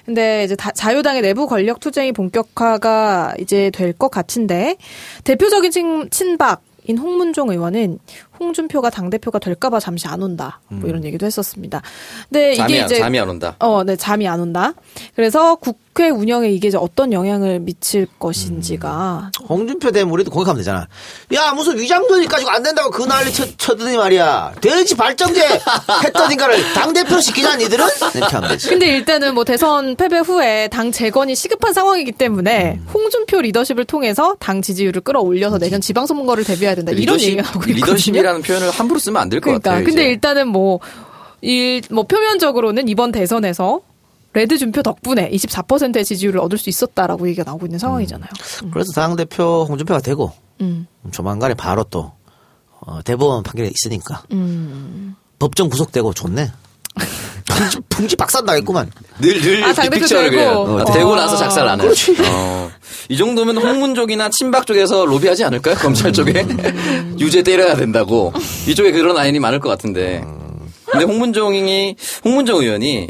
근데 이제 다- 자유당의 내부 권력 투쟁이 본격화가 이제 될 것 같은데, 대표적인 친, 친박 인 홍문종 의원은 홍준표가 당대표가 될까봐 잠시 안 온다. 뭐 이런 얘기도 했었습니다. 근데 잠이, 이게 안- 이제 잠이 안 온다. 어, 네, 잠이 안 온다. 그래서 국회 운영에 이게 이제 어떤 영향을 미칠 것인지가 홍준표 되면 우리도 공격하면 되잖아. 야, 무슨 위장전이 가지고 안 된다고 그 난리 쳐, 쳐드니 말이야. 돼지 발정제 했더니까를 당 대표 시키자, 니들은? 이렇게 하면 되지. 근데 일단은 뭐 대선 패배 후에 당 재건이 시급한 상황이기 때문에 음. 홍준표 리더십을 통해서 당 지지율을 끌어올려서 내년 지방선거를 대비해야 된다 이런 리더십, 얘기가 나오고 있거든요. 리더십이라 는 표현을 함부로 쓰면 안 될것 그러니까 같아요. 근데 이제. 일단은 뭐, 일, 뭐 표면적으로는 이번 대선에서 레드 준표 덕분에 24%의 지지율을 얻을 수 있었다라고 얘기가 나오고 있는 상황이잖아요. 그래서 당대표 홍준표가 되고, 음. 조만간에 바로 또, 어, 대법원 판결이 있으니까. 음. 법정 구속되고 좋네. 풍지, 풍지 박살 나겠구만. 늘, 늘, 아, 픽처를. 그려요. 아, 어. 되고 나서 작살 나는. 어. 이 정도면 홍문 쪽이나 친박 쪽에서 로비하지 않을까요? 검찰 쪽에? 유죄 때려야 된다고. 이쪽에 그런 라인이 많을 것 같은데. 근데 홍문종이, 홍문종 의원이,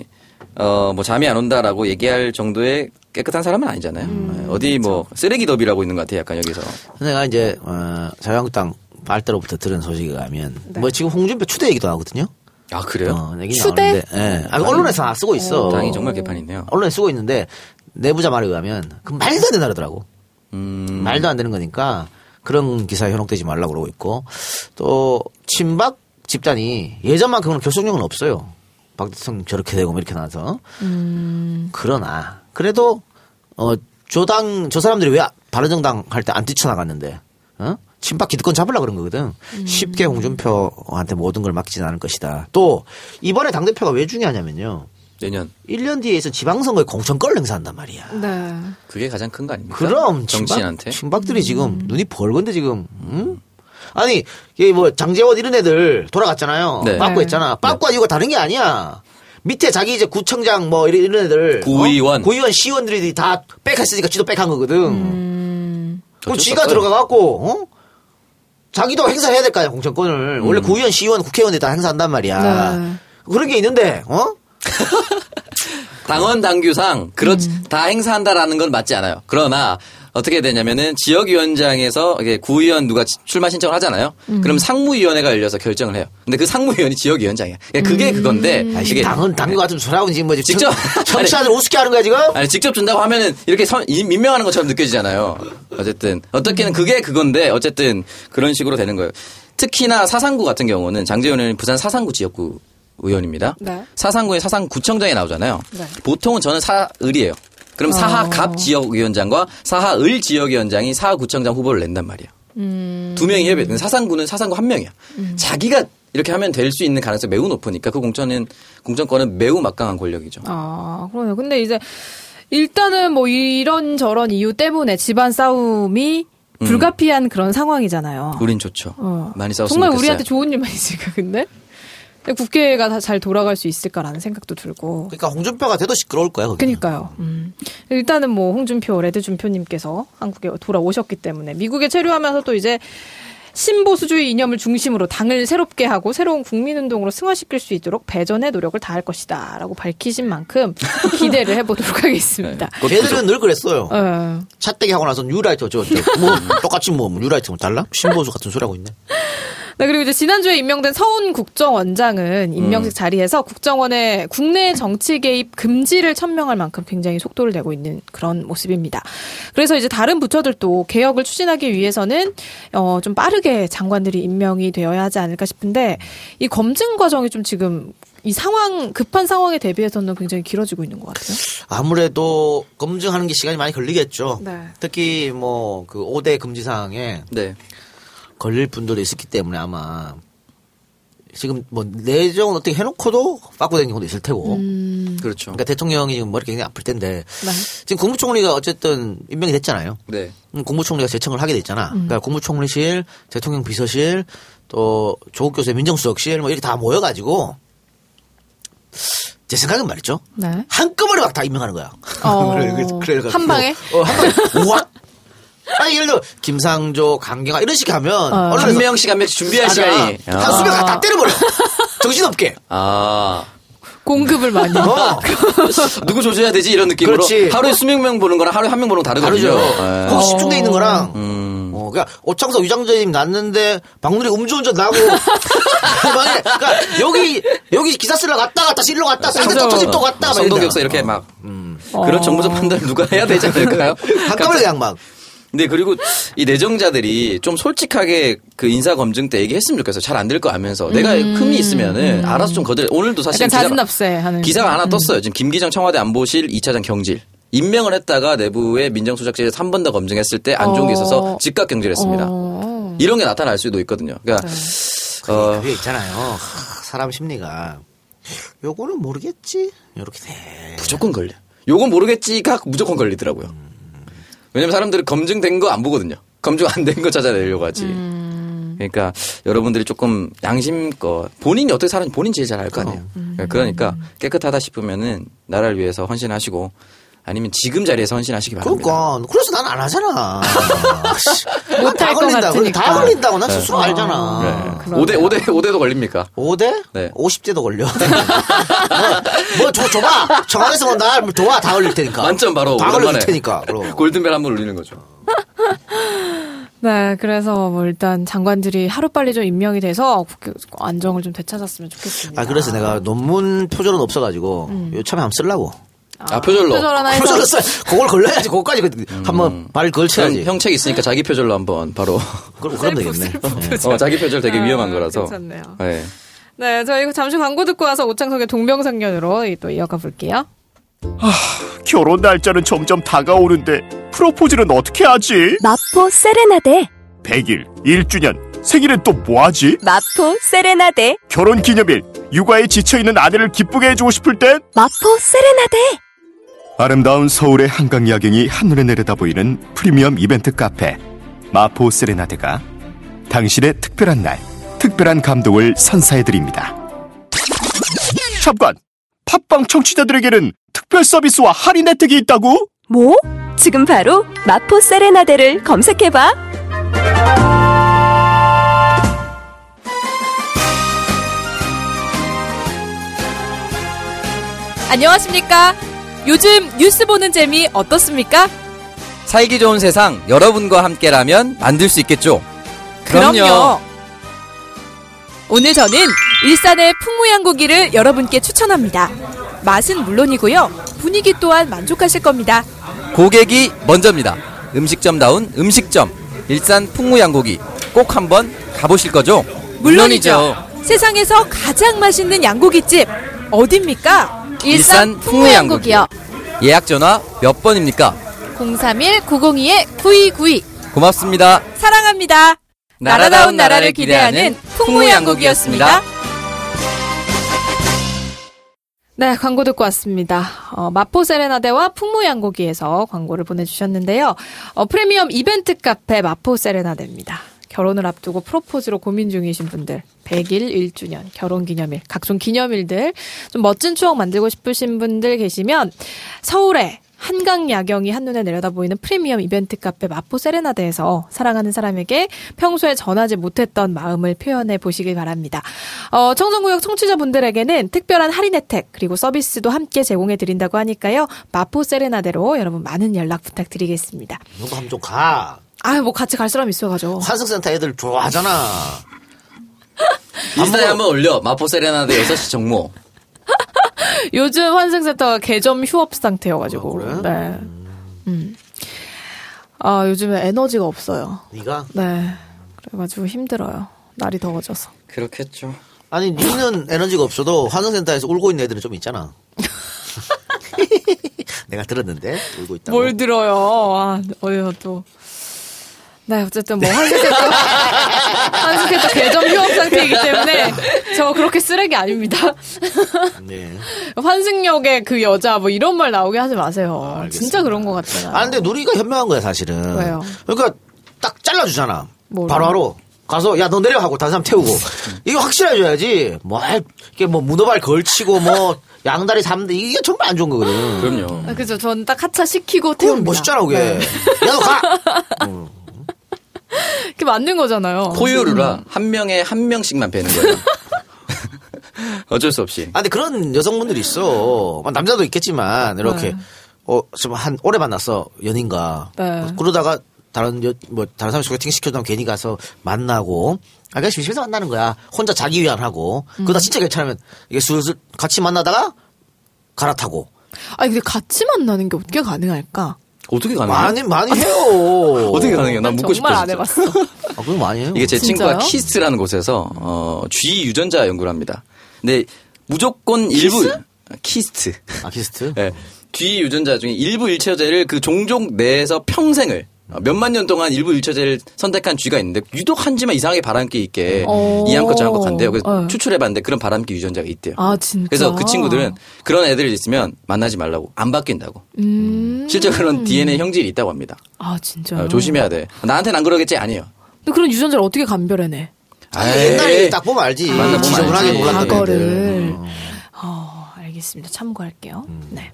어, 뭐 잠이 안 온다라고 얘기할 정도의 깨끗한 사람은 아니잖아요. 네, 어디 뭐 쓰레기 더비라고 있는 것 같아요. 약간 여기서. 내가 이제, 어, 자유한국당 빨대로부터 들은 소식에 가면, 뭐 지금 홍준표 추대 얘기도 하거든요. 아, 그래요? 어, 추대? 나오는데, 예. 아, 언론에서 다 쓰고 있어. 당이 정말 개판이네요. 언론에 쓰고 있는데 내부자 말에 의하면 그 말도 안 되는 나라더라고. 음, 말도 안 되는 거니까 그런 기사에 현혹되지 말라고 그러고 있고 또 친박 집단이 예전만큼은 결속력은 없어요. 박 대통령 저렇게 되고 뭐 이렇게 나와서 그러나 그래도 어 조당 저 사람들이 왜 바른정당 할 때 안 뛰쳐나갔는데 어? 친박 기득권 잡으려고 그런 거거든. 쉽게 홍준표한테 모든 걸 맡기진 않을 것이다. 또 이번에 당 대표가 왜 중요하냐면요. 내년. 1년 뒤에 있을 지방선거에 공천권을 행사한단 말이야. 네. 그게 가장 큰 거 아닙니까? 그럼 정치인한테. 친박, 친박들이 지금 눈이 벌건데 지금 응? 아니 이게 뭐 장재원 이런 애들 돌아갔잖아요. 네. 빠꾸 했잖아. 빠꾸가 이거 다른 게 아니야. 밑에 자기 이제 구청장 뭐 이런, 이런 애들 구의원. 어? 구의원 시의원들이 다 빽했으니까 지도 빽한 거거든. 음. 그럼 지가. 들어가 갖고 어? 자기도 행사해야 될 거 아니야 공천권을. 원래 음. 구의원 시의원 국회의원들이 다 행사한단 말이야. 네. 그런 게 있는데 어? 당원 당규상 그렇 다 행사한다라는 건 맞지 않아요. 그러나 어떻게 되냐면은 지역위원장에서 이게 구의원 누가 지- 출마 신청을 하잖아요. 그럼 상무위원회가 열려서 결정을 해요. 근데 그 상무위원이 지역위원장이야. 그러니까 그게 그건데 아이씨, 이게 당은 당규 같은 소리하고 지금 뭐 지금 직접- 정치하들 우습게 하는 거야 지금? 아니 직접 준다고 하면은 이렇게 선- 이- 민명하는 것처럼 느껴지잖아요. 어쨌든 어떻게는 그게 그건데 어쨌든 그런 식으로 되는 거예요. 특히나 사상구 같은 경우는 장재원 의원이 부산 사상구 지역구 의원입니다. 네. 사상구에 사상구청장이 나오잖아요. 네. 보통은 저는 사을이에요. 그럼 사하갑 지역위원장과 사하을 지역위원장이 사하구청장 후보를 낸단 말이에요. 두 명이. 근데 사상구는 사상구 한 명이야. 자기가 이렇게 하면 될 수 있는 가능성이 매우 높으니까 그 공천은 공천권은 매우 막강한 권력이죠. 아, 그러네요. 근데 이제 일단은 뭐 이런 저런 이유 때문에 집안 싸움이 불가피한 그런 상황이잖아요. 우린 좋죠. 어. 많이 싸웠으면 정말. 우리한테 좋은 일만 있을까 근데? 국회가 다 잘 돌아갈 수 있을까라는 생각도 들고. 그러니까 홍준표가 돼도 시끄러울 거야. 거기는. 그니까요. 음. 일단은 뭐 홍준표 레드준표님께서 한국에 돌아오셨기 때문에 미국에 체류하면서 또 이제 신보수주의 이념을 중심으로 당을 새롭게 하고 새로운 국민운동으로 승화시킬 수 있도록 배전의 노력을 다할 것이다 라고 밝히신 만큼 기대를 해보도록 하겠습니다. 걔들은 늘 그랬어요. 어. 차떼기 하고 나서 뉴라이터 저, 저, 뭐 똑같이 뭐 뉴라이터 뭐 달라? 신보수 같은 소리 하고 있네. 네, 그리고 이제 지난주에 임명된 서훈 국정원장은 임명식 자리에서 국정원의 국내 정치 개입 금지를 천명할 만큼 굉장히 속도를 내고 있는 그런 모습입니다. 그래서 이제 다른 부처들도 개혁을 추진하기 위해서는 어, 좀 빠르게 장관들이 임명이 되어야 하지 않을까 싶은데 이 검증 과정이 좀 지금 이 상황 급한 상황에 대비해서는 굉장히 길어지고 있는 것 같아요. 아무래도 검증하는 게 시간이 많이 걸리겠죠. 네. 특히 뭐 그 5대 금지 사항에 네. 걸릴 분들이 있었기 때문에 아마 지금 뭐 내정은 어떻게 해놓고도 빠꾸 된 경우도 있을 테고. 그렇죠. 그러니까 대통령이 지금 머리 굉장히 아플 텐데 네. 지금 국무총리가 어쨌든 임명이 됐잖아요. 네. 음, 국무총리가 제청을 하게 됐잖아. 그러니까 국무총리실, 대통령 비서실, 또 조국 교수의 민정수석실 뭐 이렇게 다 모여가지고 제 생각은 말이죠. 네. 한꺼번에 막 다 임명하는 거야. 어, 그래. 한 방에? 어, 한 방에. 우와. 아니, 예를 들어, 김상조, 강경화 이런 식이 하면. 어. 한 명씩 한 명씩 준비할 시간이. 한 수명 다 때려버려. 정신없게. 아. 공급을 많이. 어. 누구 조져야 되지? 이런 느낌으로. 그렇지. 하루에 수백 명 보는 거랑 하루에 한 명 보는 거 다르거든요. 다르죠. 네. 거기 집중돼 있는 거랑. 음. 어, 그러니까 오창석 위장전임 났는데 박누리 음주운전 나고 그러니까 여기 여기 기사 쓰러 갔다 갔다 실러 갔다 상대 또 터집 또 갔다 막 성동격서. 이렇게 막 그런 정보적 판단을 누가 해야 되지 않을까요? 한꺼번에 그냥 막 네 그리고 이 내정자들이 좀 솔직하게 그 인사 검증 때 얘기했으면 좋겠어. 잘 안 될 거 알면서 내가 흠이 있으면은 알아서 좀 거들. 오늘도 사실 약간 기사가, 하나 떴어요. 지금 김기정 청와대 안보실 2차장 경질. 임명을 했다가 내부의 민정수석실에서 한 번 더 검증했을 때 안 좋은 게 있어서 어. 즉각 경질했습니다. 어. 이런 게 나타날 수도 있거든요. 그러니까 어, 그게 있잖아요. 하, 사람 심리가 요거는 모르겠지. 이렇게 돼. 무조건 걸려. 요건 모르겠지가 무조건 걸리더라고요. 왜냐면 사람들은 검증된 거 안 보거든요. 검증 안 된 거 찾아내려고 하지. 그러니까 여러분들이 조금 양심껏 본인이 어떻게 사는지 본인 제일 잘알 거 아니에요. 그러니까 깨끗하다 싶으면은 나라를 위해서 헌신하시고 아니면 지금 자리에서 헌신하시기 바랍니다. 그러니까 그래서 난 안 하잖아. 못할 걸린다. 같으니까. 다 걸린다고 난 스스로 알잖아. 네. 그러네요. 5대 5대 5대도 걸립니까? 5대? 네. 50대도 걸려. 뭐, 뭐 줘, 줘봐. 청와대에서 뭐날 줘봐. 다 걸릴 테니까. 만점 바로 다 걸릴. 테니까. 그럼. 골든벨 한 번 울리는 거죠. 네, 그래서 뭐 일단 장관들이 하루빨리 좀 임명이 돼서 안정을 좀 되찾았으면 좋겠습니다. 아, 그래서 내가 논문 표절은 없어가지고 음. 요참에 한번 쓰려고. 아, 표절로. 표절 하나 해서 표절을 써. 그걸 걸려야지. 그거까지 그- 한번 발을 걸쳐야지. 형, 형책 있으니까 자기 표절로 한번 바로. 그럼, 그럼 되겠네. 네. 어, 자기 표절 되게 아, 위험한 거라서. 괜찮네요. 네. 네, 저희 잠시 광고 듣고 와서 오창석의 동명상련으로 또 이어가 볼게요. 결혼 날짜는 점점 다가오는데 프로포즈는 어떻게 하지? 마포 세레나데 100일, 1주년, 생일은 또 뭐하지? 마포 세레나데 결혼 기념일, 육아에 지쳐있는 아내를 기쁘게 해주고 싶을 땐 마포 세레나데 아름다운 서울의 한강 야경이 한눈에 내려다 보이는 프리미엄 이벤트 카페 마포 세레나데가 당신의 특별한 날, 특별한 감동을 선사해드립니다. 잠깐! 팟빵 청취자들에게는 특별 서비스와 할인 혜택이 있다고? 뭐? 지금 바로 마포 세레나데를 검색해봐 안녕하십니까? 요즘 뉴스 보는 재미 어떻습니까? 살기 좋은 세상 여러분과 함께라면 만들 수 있겠죠? 오늘 저는 일산의 풍무양고기를 여러분께 추천합니다. 맛은 물론이고요. 분위기 또한 만족하실 겁니다. 고객이 먼저입니다. 음식점다운 음식점. 일산 풍무양고기. 꼭 한번 가보실 거죠? 세상에서 가장 맛있는 양고기집 어딥니까? 일산 풍무양고기요. 예약 전화 몇 번입니까? 031-902-9292 고맙습니다. 사랑합니다. 나라다운 나라를 기대하는 풍무양고기였습니다. 네, 광고 듣고 왔습니다. 어, 마포 세레나데와 풍무양고기에서 광고를 보내주셨는데요. 어, 프리미엄 이벤트 카페 마포 세레나데입니다. 결혼을 앞두고 프로포즈로 고민 중이신 분들, 100일, 1주년, 결혼 기념일, 각종 기념일들, 좀 멋진 추억 만들고 싶으신 분들 계시면 서울에 한강 야경이 한눈에 내려다 보이는 프리미엄 이벤트 카페 마포 세레나데에서 사랑하는 사람에게 평소에 전하지 못했던 마음을 표현해 보시길 바랍니다. 어, 청정구역 청취자분들에게는 특별한 할인 혜택 그리고 서비스도 함께 제공해 드린다고 하니까요. 마포 세레나데로 여러분 많은 연락 부탁드리겠습니다. 너도 한번 좀 가. 아, 뭐 같이 갈 사람 있어가지고. 환승센터 애들 좋아하잖아. 인스타에 한번 올려. 마포 세레나데 6시 정모. 요즘 환승센터가 개점 휴업 상태여가지고. 그래? 네. 음. 아, 요즘에 에너지가 없어요. 네가 네. 그래가지고 힘들어요. 날이 더워져서. 그렇겠죠. 아니 니는 에너지가 없어도 환승센터에서 울고 있는 애들은 좀 있잖아. 내가 들었는데 울고 있다고. 뭘 들어요. 아, 어디서 또. 네, 어쨌든 뭐 한스케도 한스케도 개점 휴업 상태이기 때문에 저 그렇게 쓰레기 아닙니다. 네. 환승역의 그 여자 뭐 이런 말 나오게 하지 마세요. 알겠습니다. 진짜 그런 것 같잖아요. 아 근데 누리가 현명한 거야 사실은. 왜요? 그러니까 딱 잘라주잖아. 뭐를? 바로바로 가서 야 너 내려 하고 다른 사람 태우고 이거 확실해줘야지. 뭐 아, 이게 뭐 문어발 걸치고 뭐 양다리 삼대 이게 정말 안 좋은 거거든. 그럼요. 아, 그죠. 전 딱 하차 시키고 태웁니다. 멋있잖아 그게. 네. 야너 가. 그게 맞는 거잖아요. 포유류라 한 명에 한 명씩만 배는 거예요. 어쩔 수 없이. 아 근데 그런 여성분들이 있어. 뭐 남자도 있겠지만 이렇게 네. 어 좀 한 오래 만났어 연인과 네. 그러다가 다른 여, 뭐 다른 사람 소개팅 시켜주면 괜히 가서 만나고 아 그냥 심심해서 만나는 거야. 혼자 자기 위안하고 그러다 진짜 괜찮으면 이게 슬슬 같이 만나다가 갈아타고 아니 근데 같이 만나는 게 어떻게 가능할까? 어떻게 가능해요? 많이 많이 해요. 어떻게 가능해요? 난 묻고 싶어. 정말 안. 해봤어. 아, 그거 많이 해요. 이게 제 진짜요? 친구가 키스트라는 곳에서 어, 쥐 유전자 연구를 합니다. 근데 무조건 일부 키스트. 아 키스트. 예. 쥐 유전자 중에 일부 일처제를 그 종족 내에서 평생을 어, 몇만 년 동안 일부 일처제를 선택한 쥐가 있는데 유독 한 쥐만 이상하게 바람기 있게 어. 이 암컷 저 암컷 간대요. 그래서 네. 추출해봤는데 그런 바람기 유전자가 있대요. 아 진짜. 그래서 그 친구들은 그런 애들 있으면 만나지 말라고 안 바뀐다고. 음. 실제 그런 DNA 형질이 있다고 합니다. 아 진짜. 어, 조심해야 돼. 나한테는 안 그러겠지 아니에요. 근데 그런 유전자를 어떻게 감별해내? 아, 옛날에 딱 보면 알지. 만나보면 지저분하게. 몰랐던 애들. 과거를. 어. 어, 알겠습니다. 참고할게요. 음. 네.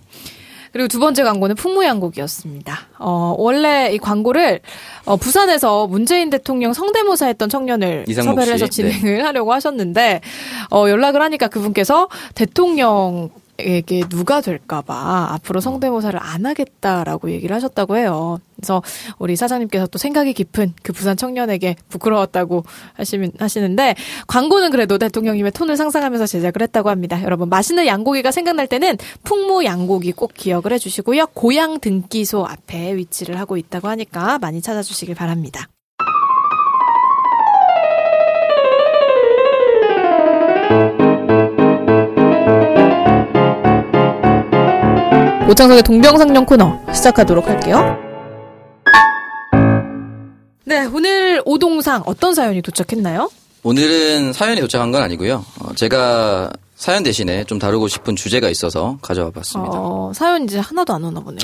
그리고 두 번째 광고는 풍무양곡이었습니다. 어, 원래 이 광고를 어, 부산에서 문재인 대통령 성대모사 했던 청년을 섭외를 해서 씨. 네. 진행을 하려고 하셨는데 어, 연락을 하니까 그분께서 대통령 에게 누가 될까봐 앞으로 성대모사를 안 하겠다라고 얘기를 하셨다고 해요. 그래서 우리 사장님께서 또 생각이 깊은 그 부산 청년에게 부끄러웠다고 하시면 하시는데 광고는 그래도 대통령님의 톤을 상상하면서 제작을 했다고 합니다. 여러분 맛있는 양고기가 생각날 때는 풍무 양고기 꼭 기억을 해주시고요. 고향 등기소 앞에 위치를 하고 있다고 하니까 많이 찾아주시길 바랍니다. 오창석의 동병상련 코너 시작하도록 할게요. 네, 오늘 오동상 어떤 사연이 도착했나요? 오늘은 사연이 도착한 건 아니고요. 어, 제가 사연 대신에 좀 다루고 싶은 주제가 있어서 가져와 봤습니다. 어, 사연 이제 하나도 안 오나 보네요.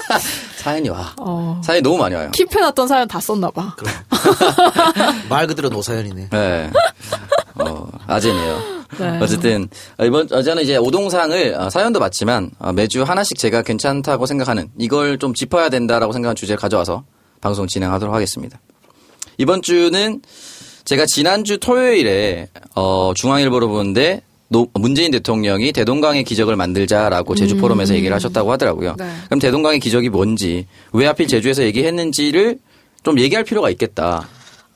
사연이 와. 어, 사연이 너무 많이 와요. 킵해놨던 사연 다 썼나 봐. 말 그대로 노사연이네. 네. 어, 아재네요. 네. 어쨌든 어, 이번 어, 저는 이제 오동상을 어, 사연도 맞지만 어, 매주 하나씩 제가 괜찮다고 생각하는 이걸 좀 짚어야 된다라고 생각하는 주제를 가져와서 방송 진행하도록 하겠습니다. 이번 주는 제가 지난주 토요일에 어, 중앙일보로 보는데 노- 문재인 대통령이 대동강의 기적을 만들자라고 제주 포럼에서 얘기를 하셨다고 하더라고요. 네. 그럼 대동강의 기적이 뭔지 왜 하필 제주에서 얘기했는지를 좀 얘기할 필요가 있겠다.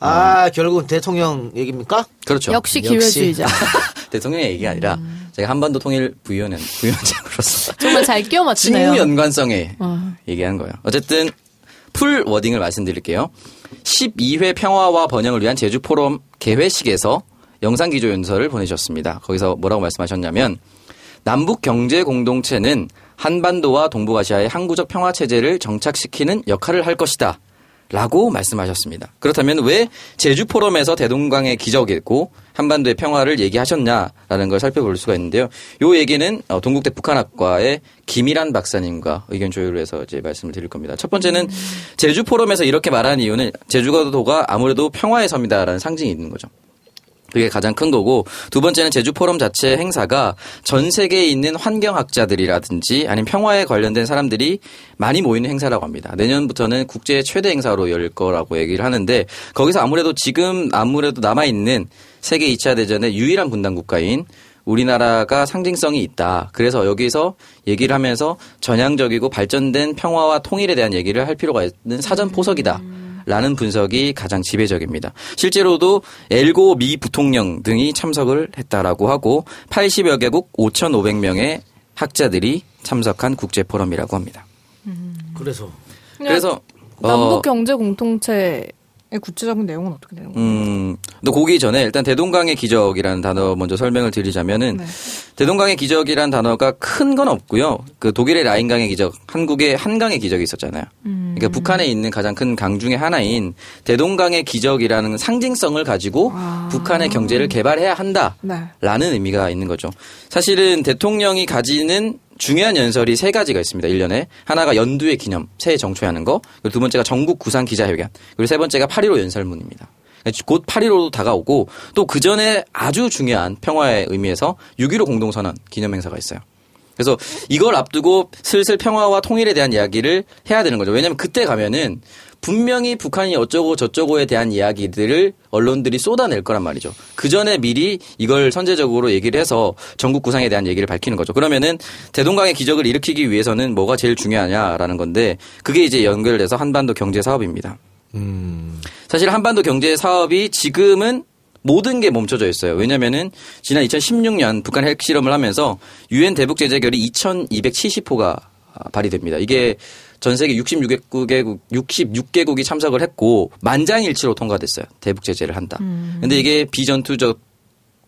아 결국은 대통령 얘기입니까? 그렇죠. 역시. 기회주의자. 대통령의 얘기가 아니라 제가 한반도 통일 부위원회 부위원장으로서 정말 잘 끼워 맞추네요. 직무 연관성에 어. 얘기한 거예요. 어쨌든 풀 워딩을 말씀드릴게요. 12회 평화와 번영을 위한 제주 포럼 개회식에서 영상 기조 연설을 보내셨습니다. 거기서 뭐라고 말씀하셨냐면 남북 경제 공동체는 한반도와 동북아시아의 항구적 평화 체제를 정착시키는 역할을 할 것이다. 라고 말씀하셨습니다. 그렇다면 왜 제주 포럼에서 대동강의 기적이고 한반도의 평화를 얘기하셨냐라는 걸 살펴볼 수가 있는데요. 요 얘기는 어, 동국대 북한학과의 김일한 박사님과 의견 조율을 해서 이제 말씀을 드릴 겁니다. 첫 번째는 제주 포럼에서 이렇게 말하는 이유는 제주도가 아무래도 평화의 섬이다라는 상징이 있는 거죠. 그게 가장 큰 거고 두 번째는 제주 포럼 자체 행사가 전 세계에 있는 환경학자들이라든지 아니면 평화에 관련된 사람들이 많이 모이는 행사라고 합니다. 내년부터는 국제 최대 행사로 열 거라고 얘기를 하는데 거기서 아무래도 지금 아무래도 남아 있는 세계 2차 대전의 유일한 분단 국가인 우리나라가 상징성이 있다. 그래서 여기서 얘기를 하면서 전향적이고 발전된 평화와 통일에 대한 얘기를 할 필요가 있는 사전 포석이다. 라는 분석이 가장 지배적입니다. 실제로도 엘고 미 부통령 등이 참석을 했다라고 하고 80여 개국 5,500명의 학자들이 참석한 국제 포럼이라고 합니다. 그래서 그래서 남북 어, 경제 공통체의 구체적인 내용은 어떻게 되는 거예요? 음, 또 거기 전에 일단 대동강의 기적이라는 단어 먼저 설명을 드리자면은 네. 대동강의 기적이라는 단어가 큰 건 없고요. 그 독일의 라인강의 기적, 한국의 한강의 기적이 있었잖아요. 음. 그러니까 북한에 있는 가장 큰 강 중의 하나인 대동강의 기적이라는 상징성을 가지고 아. 북한의 경제를 개발해야 한다. 네. 라는 의미가 있는 거죠. 사실은 대통령이 가지는 중요한 연설이 세 가지가 있습니다. 1년에. 하나가 연두의 기념, 새해 정초하는 거. 그리고 두 번째가 전국 구상 기자회견. 그리고 세 번째가 8.15 연설문입니다. 곧 8.15도 다가오고 또 그 전에 아주 중요한 평화의 의미에서 6.15 공동선언 기념행사가 있어요. 그래서 이걸 앞두고 슬슬 평화와 통일에 대한 이야기를 해야 되는 거죠. 왜냐하면 그때 가면은 분명히 북한이 어쩌고 저쩌고에 대한 이야기들을 언론들이 쏟아낼 거란 말이죠. 그 전에 미리 이걸 선제적으로 얘기를 해서 전국 구상에 대한 얘기를 밝히는 거죠. 그러면은 대동강의 기적을 일으키기 위해서는 뭐가 제일 중요하냐라는 건데 그게 이제 연결돼서 한반도 경제 사업입니다. 사실 한반도 경제 사업이 지금은 모든 게 멈춰져 있어요. 왜냐면은 지난 2016년 북한 핵실험을 하면서 유엔 대북 제재결이 2270호가 발의됩니다. 이게 전 세계 66개국 66개국이 참석을 했고 만장일치로 통과됐어요. 대북 제재를 한다. 근데 이게 비전투적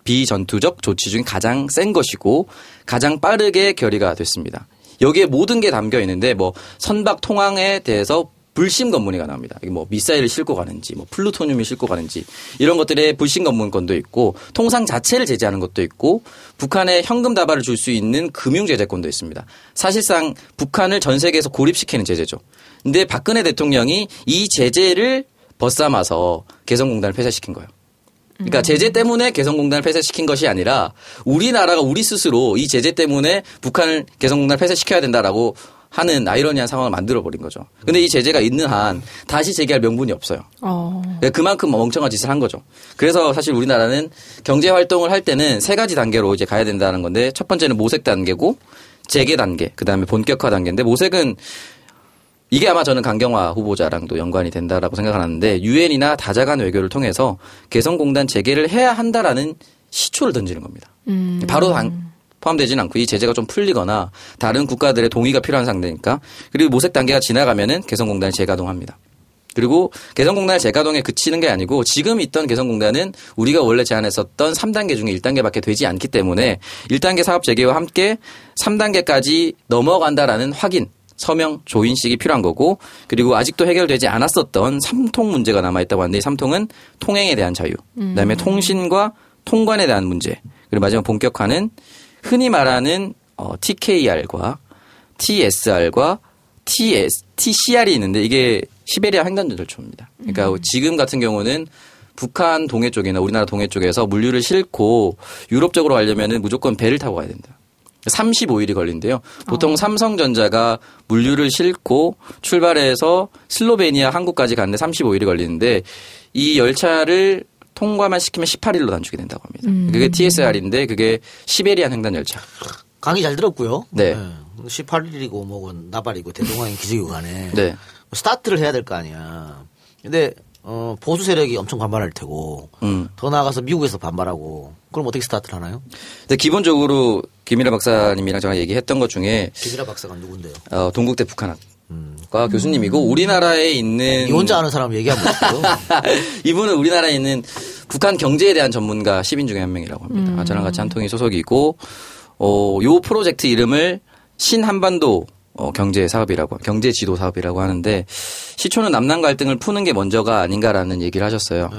비전투적 조치 중 가장 센 것이고 가장 빠르게 결의가 됐습니다. 여기에 모든 게 담겨 있는데 뭐 선박 통항에 대해서 불신 검문이가 나옵니다. 이게 뭐 미사일을 싣고 가는지, 뭐 플루토늄을 싣고 가는지 이런 것들의 불신 검문권도 있고 통상 자체를 제재하는 것도 있고 북한에 현금 다발을 줄 수 있는 금융 제재권도 있습니다. 사실상 북한을 전 세계에서 고립시키는 제재죠. 근데 박근혜 대통령이 이 제재를 벗삼아서 개성공단을 폐쇄시킨 거예요. 그러니까 제재 때문에 개성공단을 폐쇄시킨 것이 아니라 우리나라가 우리 스스로 이 제재 때문에 북한을 개성공단을 폐쇄시켜야 된다라고 하는 아이러니한 상황을 만들어 버린 거죠. 근데 이 제재가 있는 한 다시 재개할 명분이 없어요. 어. 그러니까 그만큼 멍청한 짓을 한 거죠. 그래서 사실 우리나라는 경제 활동을 할 때는 세 가지 단계로 이제 가야 된다는 건데 첫 번째는 모색 단계고 재개 단계, 그 다음에 본격화 단계인데 모색은 이게 아마 저는 강경화 후보자랑도 연관이 된다라고 생각하는데 유엔이나 다자간 외교를 통해서 개성공단 재개를 해야 한다라는 시초를 던지는 겁니다. 음. 바로 당, 포함되지는 않고 이 제재가 좀 풀리거나 다른 국가들의 동의가 필요한 상태니까 그리고 모색 단계가 지나가면은 개성공단이 재가동합니다. 그리고 개성공단을 재가동에 그치는 게 아니고 지금 있던 개성공단은 우리가 원래 제안했었던 3단계 중에 1단계밖에 되지 않기 때문에 1단계 사업 재개와 함께 3단계까지 넘어간다라는 확인 서명 조인식이 필요한 거고 그리고 아직도 해결되지 않았었던 삼통 문제가 남아 있다고 하는데 이 삼통은 통행에 대한 자유, 그다음에 통신과 통관에 대한 문제, 그리고 마지막 본격화는 흔히 말하는 어, TKR과 TSR과 TS, TCR이 있는데 이게 시베리아 횡단절초입니다. 그러니까 지금 같은 경우는 북한 동해 쪽이나 우리나라 동해 쪽에서 물류를 싣고 유럽 쪽으로 가려면은 무조건 배를 타고 가야 된다. 35일이 걸린대요. 보통 삼성전자가 물류를 싣고 출발해서 슬로베니아 항구까지 가는데 35일이 걸리는데 이 열차를 통과만 시키면 18일로 단축이 된다고 합니다. 그게 TSR인데 그게 시베리안 횡단 열차. 강의 잘 들었고요. 네. 18일이고 뭐건 나발이고 대동강인 기지국 간에 네. 스타트를 해야 될 거 아니야. 근데 어, 보수 세력이 엄청 반발할 테고 음. 더 나아가서 미국에서 반발하고 그럼 어떻게 스타트를 하나요? 근데 기본적으로 김일아 박사님이랑 제가 얘기했던 것 중에 김일아 박사가 누군데요? 어, 동국대 북한학 과 교수님이고 우리나라에 있는 이 혼자 아는 사람 얘기하면 못해요. 이분은 우리나라에 있는 북한 경제에 대한 전문가 10인 중에 한 명이라고 합니다. 저랑 같이 한 통이 소속이고 어, 요 프로젝트 이름을 신한반도 어, 경제 사업이라고 경제 지도 사업이라고 하는데 시초는 남남 갈등을 푸는 게 먼저가 아닌가라는 얘기를 하셨어요.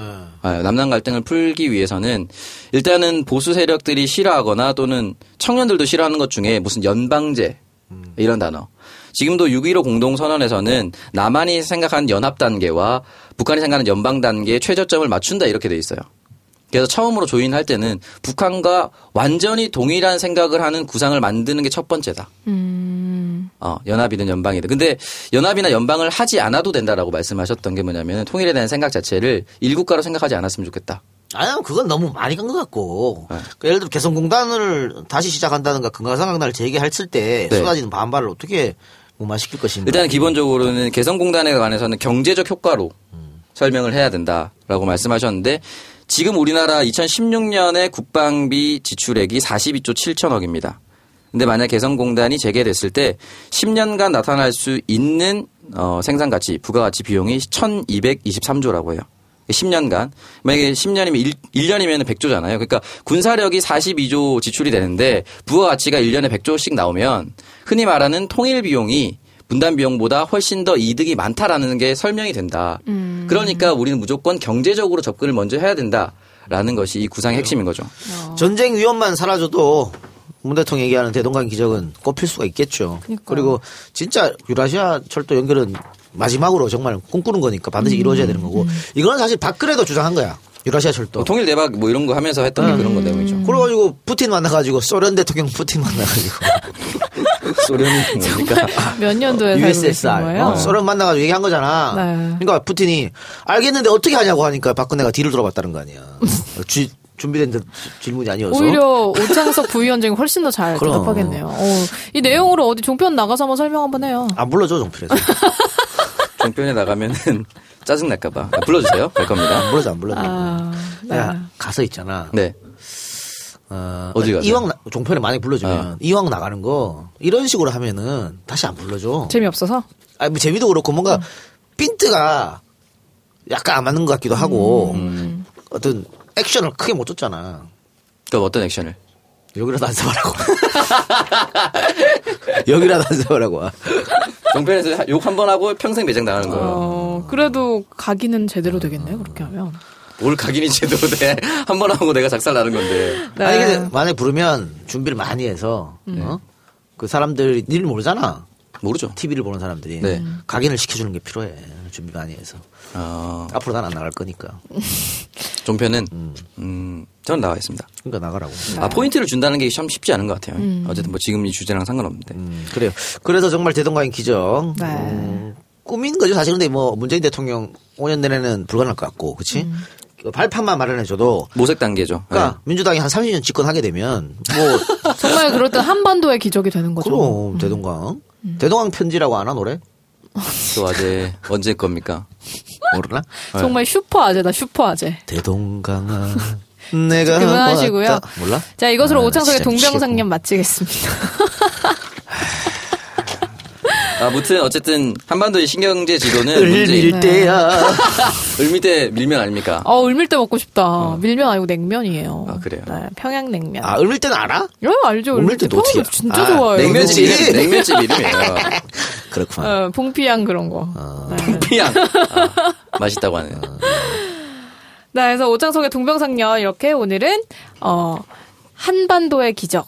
아, 남남 갈등을 풀기 위해서는 일단은 보수 세력들이 싫어하거나 또는 청년들도 싫어하는 것 중에 무슨 연방제 이런 단어. 지금도 6.15 공동선언에서는 남한이 생각하는 연합 단계와 북한이 생각하는 연방 단계의 최저점을 맞춘다 이렇게 돼 있어요. 그래서 처음으로 조인할 때는 북한과 완전히 동일한 생각을 하는 구상을 만드는 게 첫 번째다. 어, 연합이든 연방이든. 근데 연합이나 연방을 하지 않아도 된다라고 말씀하셨던 게 뭐냐면 통일에 대한 생각 자체를 일국가로 생각하지 않았으면 좋겠다. 아니요, 그건 너무 많이 간 것 같고. 네. 그 예를 들어 개성공단을 다시 시작한다는가 금강산강단을 재개했을 때 네. 쏟아지는 반발을 어떻게 무마시킬 것인가. 일단 기본적으로는 개성공단에 관해서는 경제적 효과로 설명을 해야 된다라고 말씀하셨는데 지금 우리나라 2016년에 국방비 지출액이 42조 7천억입니다. 근데 만약 개성공단이 재개됐을 때 10년간 나타날 수 있는 어, 생산가치, 부가가치 비용이 1223조라고 해요. 10년간. 만약에 10년이면 1, 년이면 100조잖아요. 그러니까 군사력이 42조 지출이 되는데 부가가치가 1년에 100조씩 나오면 흔히 말하는 통일 비용이 분담 비용보다 훨씬 더 이득이 많다라는 게 설명이 된다. 그러니까 우리는 무조건 경제적으로 접근을 먼저 해야 된다라는 것이 이 구상의 핵심인 거죠. 전쟁 위험만 사라져도 문 대통령 얘기하는 대동강 기적은 꼽힐 수가 있겠죠. 그리고 진짜 유라시아 철도 연결은 마지막으로 정말 꿈꾸는 거니까 반드시 이루어져야 되는 거고 이거는 사실 박근혜도 주장한 거야. 유라시아 철도. 통일 대박 뭐 이런 거 하면서 했던 게 그런 거 내용이죠. 그래가지고 푸틴 만나가지고 소련 대통령 푸틴 만나가지고 소련이 뭡니까? 몇 년도에 살고 USSR 거예요? 어, 소련 만나가지고 얘기한 거잖아. 네. 그러니까 푸틴이 알겠는데 어떻게 하냐고 하니까 박근혜가 뒤를 돌아봤다는 거 아니야. 주- 준비된 듯 질문이 아니어서. 오히려 오창석 부위원장이 훨씬 더 잘. 대답하겠네요. 어, 이 내용으로 어디 종편 나가서 한번 설명 한번 해요. 안 불러줘 정필에서. 종편에 나가면은 짜증 날까봐 불러주세요. 될 겁니다. 안 불러줘 안 불러줘. 아, 네. 야 가서 있잖아. 네. 어, 어디 가세요? 이왕 나- 종편에 많이 불러주면 어. 이왕 나가는 거 이런 식으로 하면은 다시 안 불러줘. 재미없어서? 아니 뭐 재미도 그렇고 뭔가 핀트가 약간 안 맞는 것 같기도 하고 음. 어떤 액션을 크게 못 줬잖아. 그럼 어떤 액션을? 여기라도 안 써보라고. 여기라도 안 써보라고. 종편에서 욕 한 번 하고 평생 매장 나가는 거예요. 어, 그래도 각인은 제대로 되겠네요, 그렇게 하면. 뭘 각인이 제대로 돼. 한 번 하고 내가 작살 나는 건데. 네. 아니 근데 만약에 부르면 준비를 많이 해서 어? 그 사람들이 일 모르잖아. 모르죠. TV를 보는 사람들이 네. 각인을 시켜주는 게 필요해. 준비 많이 해서. 어, 앞으로 난 안 나갈 거니까. 종편은, 음, 전 나와 있습니다. 그러니까 나가라고. 아, 포인트를 준다는 게 참 쉽지 않은 것 같아요. 어쨌든 뭐 지금 이 주제랑 상관없는데. 음, 그래요. 그래서 정말 대동강인 기적. 네. 음, 꿈인 거죠. 사실 근데 뭐 문재인 대통령 5년 내내는 불가능할 것 같고, 그치? 그 발판만 마련해줘도. 모색 단계죠. 그러니까 민주당이 한 30년 집권하게 되면 뭐 정말 그럴 땐 한반도의 기적이 되는 거죠. 그럼 대동강 대동강 편지라고 아나 노래 네. 또 아재 언제 겁니까? 모르나? 정말 슈퍼 아재다, 슈퍼 아재. 대동강아 내가 그만하시고요. 몰라? 자, 이것으로 아, 오창석의 동병상련 마치겠습니다. 아무튼 어쨌든 한반도의 신경제 지도는 을밀 문재인 때야. 을미대 밀면 아닙니까? 어, 울밀대 먹고 싶다. 밀면 아니고 냉면이에요. 아, 그래요? 네, 평양 냉면. 아 을밀 때는 알아? 예, 알죠. 어떻게 평양냉면 진짜 아, 좋아요. 냉면집. 이름, 냉면집 이름이에요. 그렇구나. 어, 봉피양 그런 거. 어. 네. 피양 아, 맛있다고 하네요. 네, 그래서 오창석의 동병상련 이렇게 오늘은 어 한반도의 기적,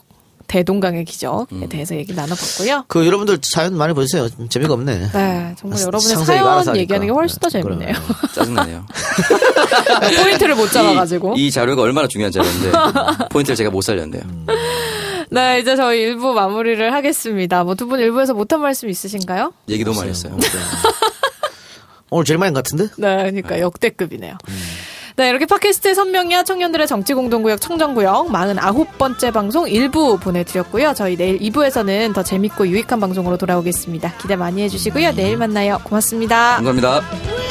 대동강의 기적에 음. 대해서 얘기 나눠봤고요. 그 여러분들 사연 많이 보내주세요. 재미가 없네. 네, 정말 아, 여러분의 사연. 얘기하는 게 훨씬 더 네, 재밌네요. 짜증나네요. 포인트를 못 잡아가지고. 이, 이 자료가 얼마나 중요한 자료인데 포인트를 제가 못 살렸네요. 네, 이제 저희 일부 마무리를 하겠습니다. 뭐 두분 일부에서 못한 말씀 있으신가요? 얘기 너무 많이 했어요. 오늘 제일 많이 것 같은데? 네, 그러니까 역대급이네요. 네, 이렇게 팟캐스트의 선명야 청년들의 정치공동구역 청정구역 49번째 방송 1부 보내드렸고요. 저희 내일 2부에서는 더 재밌고 유익한 방송으로 돌아오겠습니다. 기대 많이 해주시고요. 내일 만나요. 고맙습니다. 감사합니다.